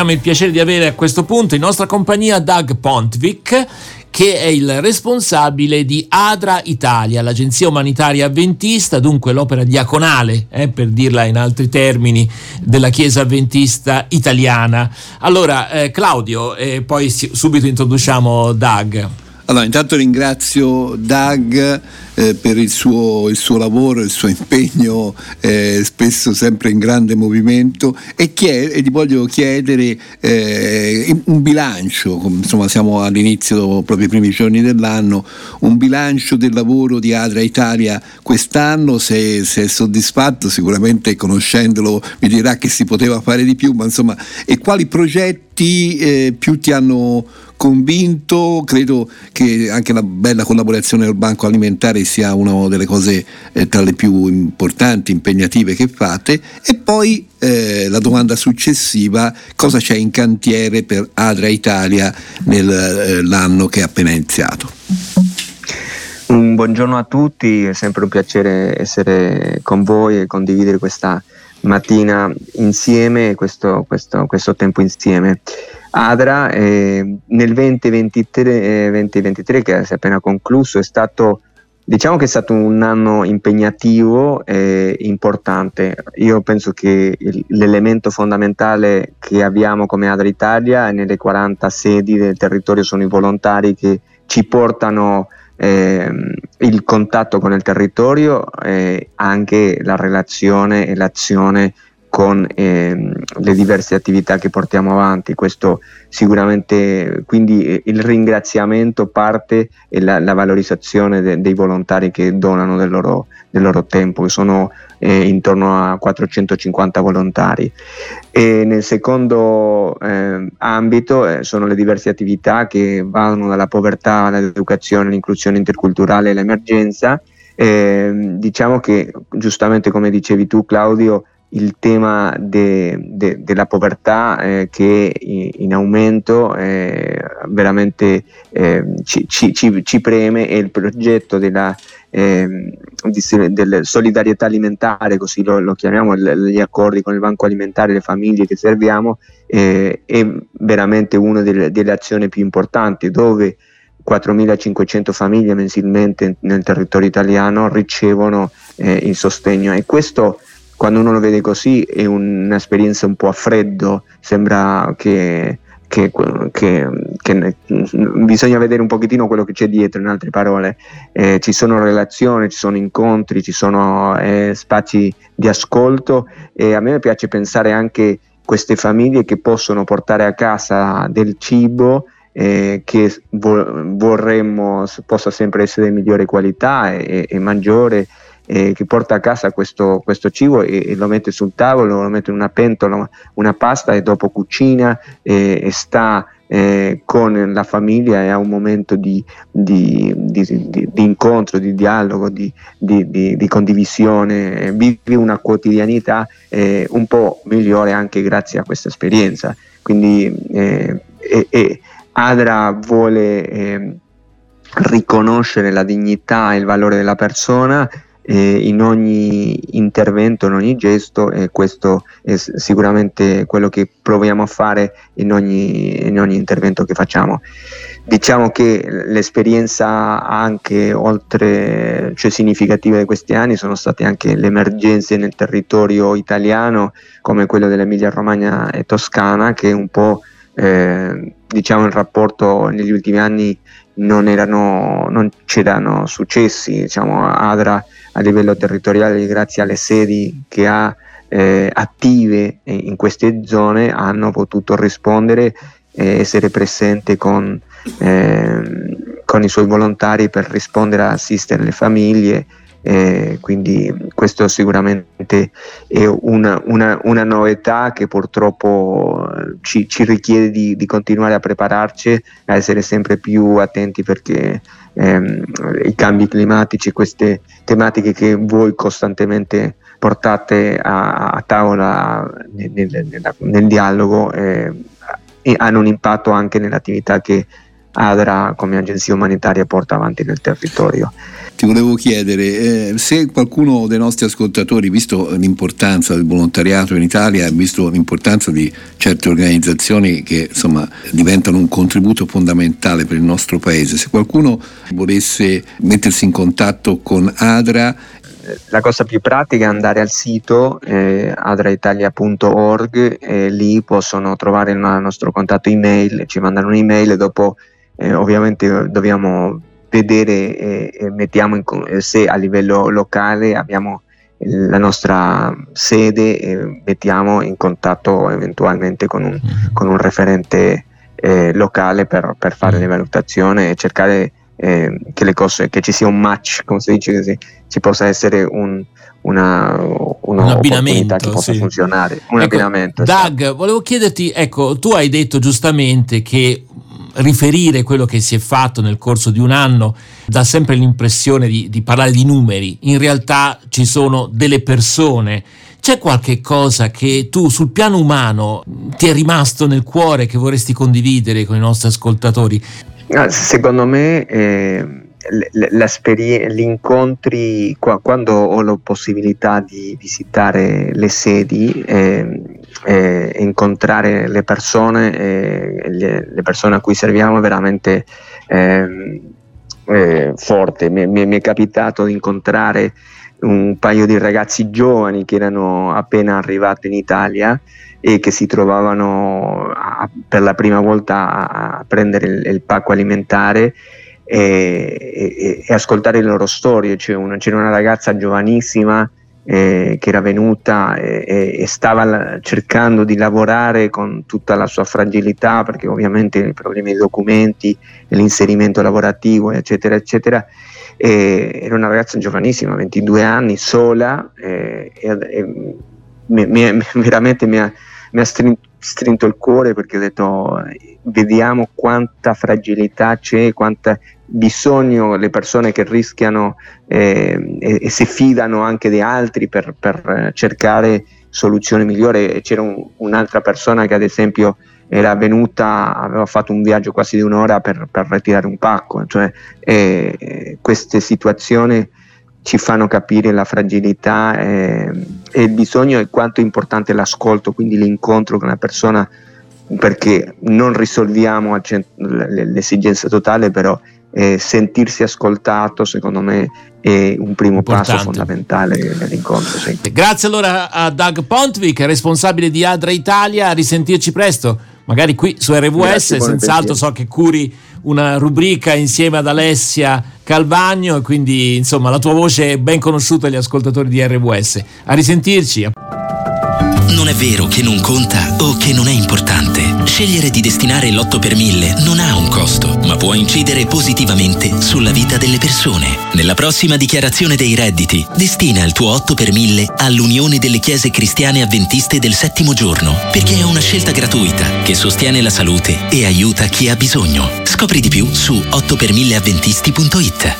Abbiamo il piacere di avere a questo punto in nostra compagnia Doug Pontvik, che è il responsabile di ADRA Italia, l'agenzia umanitaria avventista, dunque l'opera diaconale, eh, per dirla in altri termini, della Chiesa avventista italiana. Allora, eh, Claudio, e poi subito introduciamo Doug. Allora, intanto ringrazio Doug eh, per il suo, il suo, lavoro, il suo impegno, eh, spesso sempre in grande movimento e, chied- e gli voglio chiedere eh, un bilancio, insomma siamo all'inizio, proprio i primi giorni dell'anno, un bilancio del lavoro di Adria Italia quest'anno, se, se è soddisfatto sicuramente conoscendolo mi dirà che si poteva fare di più, ma insomma, e quali progetti eh, più ti hanno convinto, credo che anche la bella collaborazione del Banco Alimentare sia una delle cose eh, tra le più importanti, impegnative che fate e poi eh, la domanda successiva, cosa c'è in cantiere per Adria Italia nell'anno eh, che è appena iniziato? Un buongiorno a tutti, è sempre un piacere essere con voi e condividere questa mattina insieme, questo, questo, questo tempo insieme. Adra eh, nel 2023, eh, 2023 che si è appena concluso è stato diciamo che è stato un anno impegnativo e importante. Io penso che il, l'elemento fondamentale che abbiamo come Adra Italia nelle 40 sedi del territorio sono i volontari che ci portano eh, il contatto con il territorio e anche la relazione e l'azione con eh, le diverse attività che portiamo avanti. Questo sicuramente, quindi eh, il ringraziamento parte e la, la valorizzazione de, dei volontari che donano del loro, del loro tempo, che sono eh, intorno a 450 volontari. E nel secondo eh, ambito eh, sono le diverse attività che vanno dalla povertà all'educazione, all'inclusione interculturale e all'emergenza. Ehm, diciamo che giustamente come dicevi tu Claudio, il tema de, de, della povertà eh, che in aumento eh, veramente eh, ci, ci, ci, preme e il progetto della eh, del solidarietà alimentare, così lo, lo chiamiamo, gli accordi con il banco alimentare, le famiglie che serviamo, eh, è veramente una delle, delle azioni più importanti dove 4.500 famiglie mensilmente nel territorio italiano ricevono eh, il sostegno. E questo quando uno lo vede così è un'esperienza un po' a freddo, sembra che, che, che, che bisogna vedere un pochettino quello che c'è dietro, in altre parole. Eh, ci sono relazioni, ci sono incontri, ci sono eh, spazi di ascolto e a me piace pensare anche queste famiglie che possono portare a casa del cibo eh, che vo- vorremmo possa sempre essere di migliore qualità e, e maggiore eh, che porta a casa questo, questo cibo e, e, lo mette sul tavolo, lo mette in una pentola, una pasta e dopo cucina e, e sta eh, con la famiglia e ha un momento di, di, di, di incontro, di dialogo, di, condivisione, vive una quotidianità eh, un po' migliore anche grazie a questa esperienza. Quindi eh, Adra vuole ehm, riconoscere la dignità e il valore della persona eh, in ogni intervento, in ogni gesto e questo è sicuramente quello che proviamo a fare in ogni, in ogni intervento che facciamo. Diciamo che l'esperienza anche oltre, cioè significativa di questi anni sono state anche le emergenze nel territorio italiano come quello dell'Emilia Romagna e Toscana che un po' eh, diciamo il rapporto negli ultimi anni non, erano, non c'erano successi, diciamo Adra a livello territoriale grazie alle sedi che ha eh, attive in queste zone hanno potuto rispondere e essere presente con, eh, con i suoi volontari per rispondere a assistere le famiglie eh, quindi questo sicuramente è una, una, una novità che purtroppo ci, ci richiede di, di, continuare a prepararci, a essere sempre più attenti perché ehm, i cambi climatici, queste tematiche che voi costantemente portate a, a tavola nel, nel, nel dialogo eh, hanno un impatto anche nell'attività che ADRA come agenzia umanitaria porta avanti nel territorio. Ti volevo chiedere eh, se qualcuno dei nostri ascoltatori, visto l'importanza del volontariato in Italia, visto l'importanza di certe organizzazioni che insomma diventano un contributo fondamentale per il nostro paese, se qualcuno volesse mettersi in contatto con ADRA. La cosa più pratica è andare al sito eh, adraitalia.org e lì possono trovare il nostro contatto email, ci mandano un'email e dopo eh, ovviamente dobbiamo vedere eh, mettiamo in, se a livello locale abbiamo la nostra sede e mettiamo in contatto eventualmente con un, con un referente eh, locale per, per, fare le valutazioni e cercare eh, che, le cose, che ci sia un match, come si dice così, ci possa essere un, una, un abbinamento che possa sì. funzionare. Un ecco, abbinamento. Doug, sì. volevo chiederti, ecco, tu hai detto giustamente che riferire quello che si è fatto nel corso di un anno dà sempre l'impressione di, di parlare di numeri, in realtà ci sono delle persone. C'è qualche cosa che tu sul piano umano ti è rimasto nel cuore che vorresti condividere con i nostri ascoltatori? Secondo me eh, gli incontri, quando ho la possibilità di visitare le sedi, eh, eh, incontrare le persone, eh, le, persone a cui serviamo è veramente ehm, eh, forte. Mi, mi, mi, è capitato di incontrare un paio di ragazzi giovani che erano appena arrivati in Italia e che si trovavano a, per la prima volta a, prendere il, il pacco alimentare e, e, e, ascoltare le loro storie. C'era una, c'era una ragazza giovanissima eh, che era venuta e, e, stava cercando di lavorare con tutta la sua fragilità, perché ovviamente i problemi dei documenti, l'inserimento lavorativo, eccetera, eccetera. E era una ragazza giovanissima, 22 anni, sola, eh, e, e mi, mi, veramente mi ha, mi ha strinto, strinto, il cuore perché ho detto vediamo quanta fragilità c'è, quanta bisogno le persone che rischiano eh, e, e, si fidano anche di altri per, per cercare soluzioni migliori. C'era un, un'altra persona che ad esempio era venuta, aveva fatto un viaggio quasi di un'ora per, per ritirare un pacco, cioè eh, queste situazioni ci fanno capire la fragilità eh, e il bisogno e quanto è importante l'ascolto, quindi l'incontro con la persona perché non risolviamo l'esigenza totale, però eh, sentirsi ascoltato secondo me è un primo Importante. passo fondamentale nell'incontro. Sì. Grazie allora a Doug Pontvic, responsabile di Adra Italia, a risentirci presto, magari qui su RWS, Grazie, senz'altro so che curi una rubrica insieme ad Alessia Calvagno e quindi insomma la tua voce è ben conosciuta agli ascoltatori di RWS. A risentirci. Non è vero che non conta o che non è importante. Scegliere di destinare l'8 per 1000 non ha un costo, ma può incidere positivamente sulla vita delle persone. Nella prossima dichiarazione dei redditi, destina il tuo 8 per 1000 all'Unione delle Chiese Cristiane Adventiste del Settimo Giorno, perché è una scelta gratuita che sostiene la salute e aiuta chi ha bisogno. Scopri di più su 8per1000adventisti.it.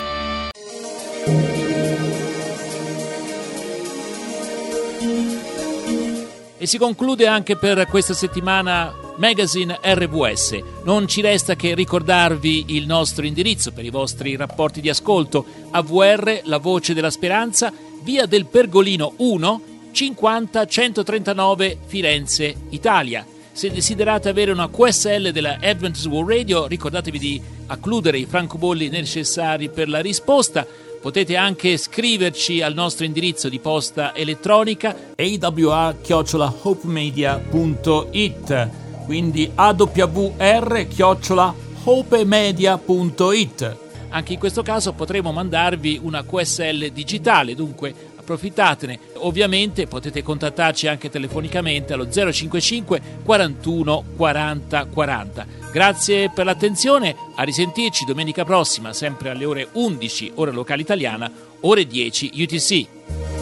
E si conclude anche per questa settimana Magazine RVS. Non ci resta che ricordarvi il nostro indirizzo per i vostri rapporti di ascolto. AVR, la voce della speranza, via del Pergolino 1, 50 139 Firenze, Italia. Se desiderate avere una QSL della Adventist World Radio, ricordatevi di accludere i francobolli necessari per la risposta. Potete anche scriverci al nostro indirizzo di posta elettronica awr-hopemedia.it quindi awr-hopemedia.it anche in questo caso potremo mandarvi una QSL digitale, dunque approfittatene. Ovviamente potete contattarci anche telefonicamente allo 055 41 40 40. Grazie per l'attenzione, a risentirci domenica prossima, sempre alle ore 11, ora locale italiana, ore 10 UTC.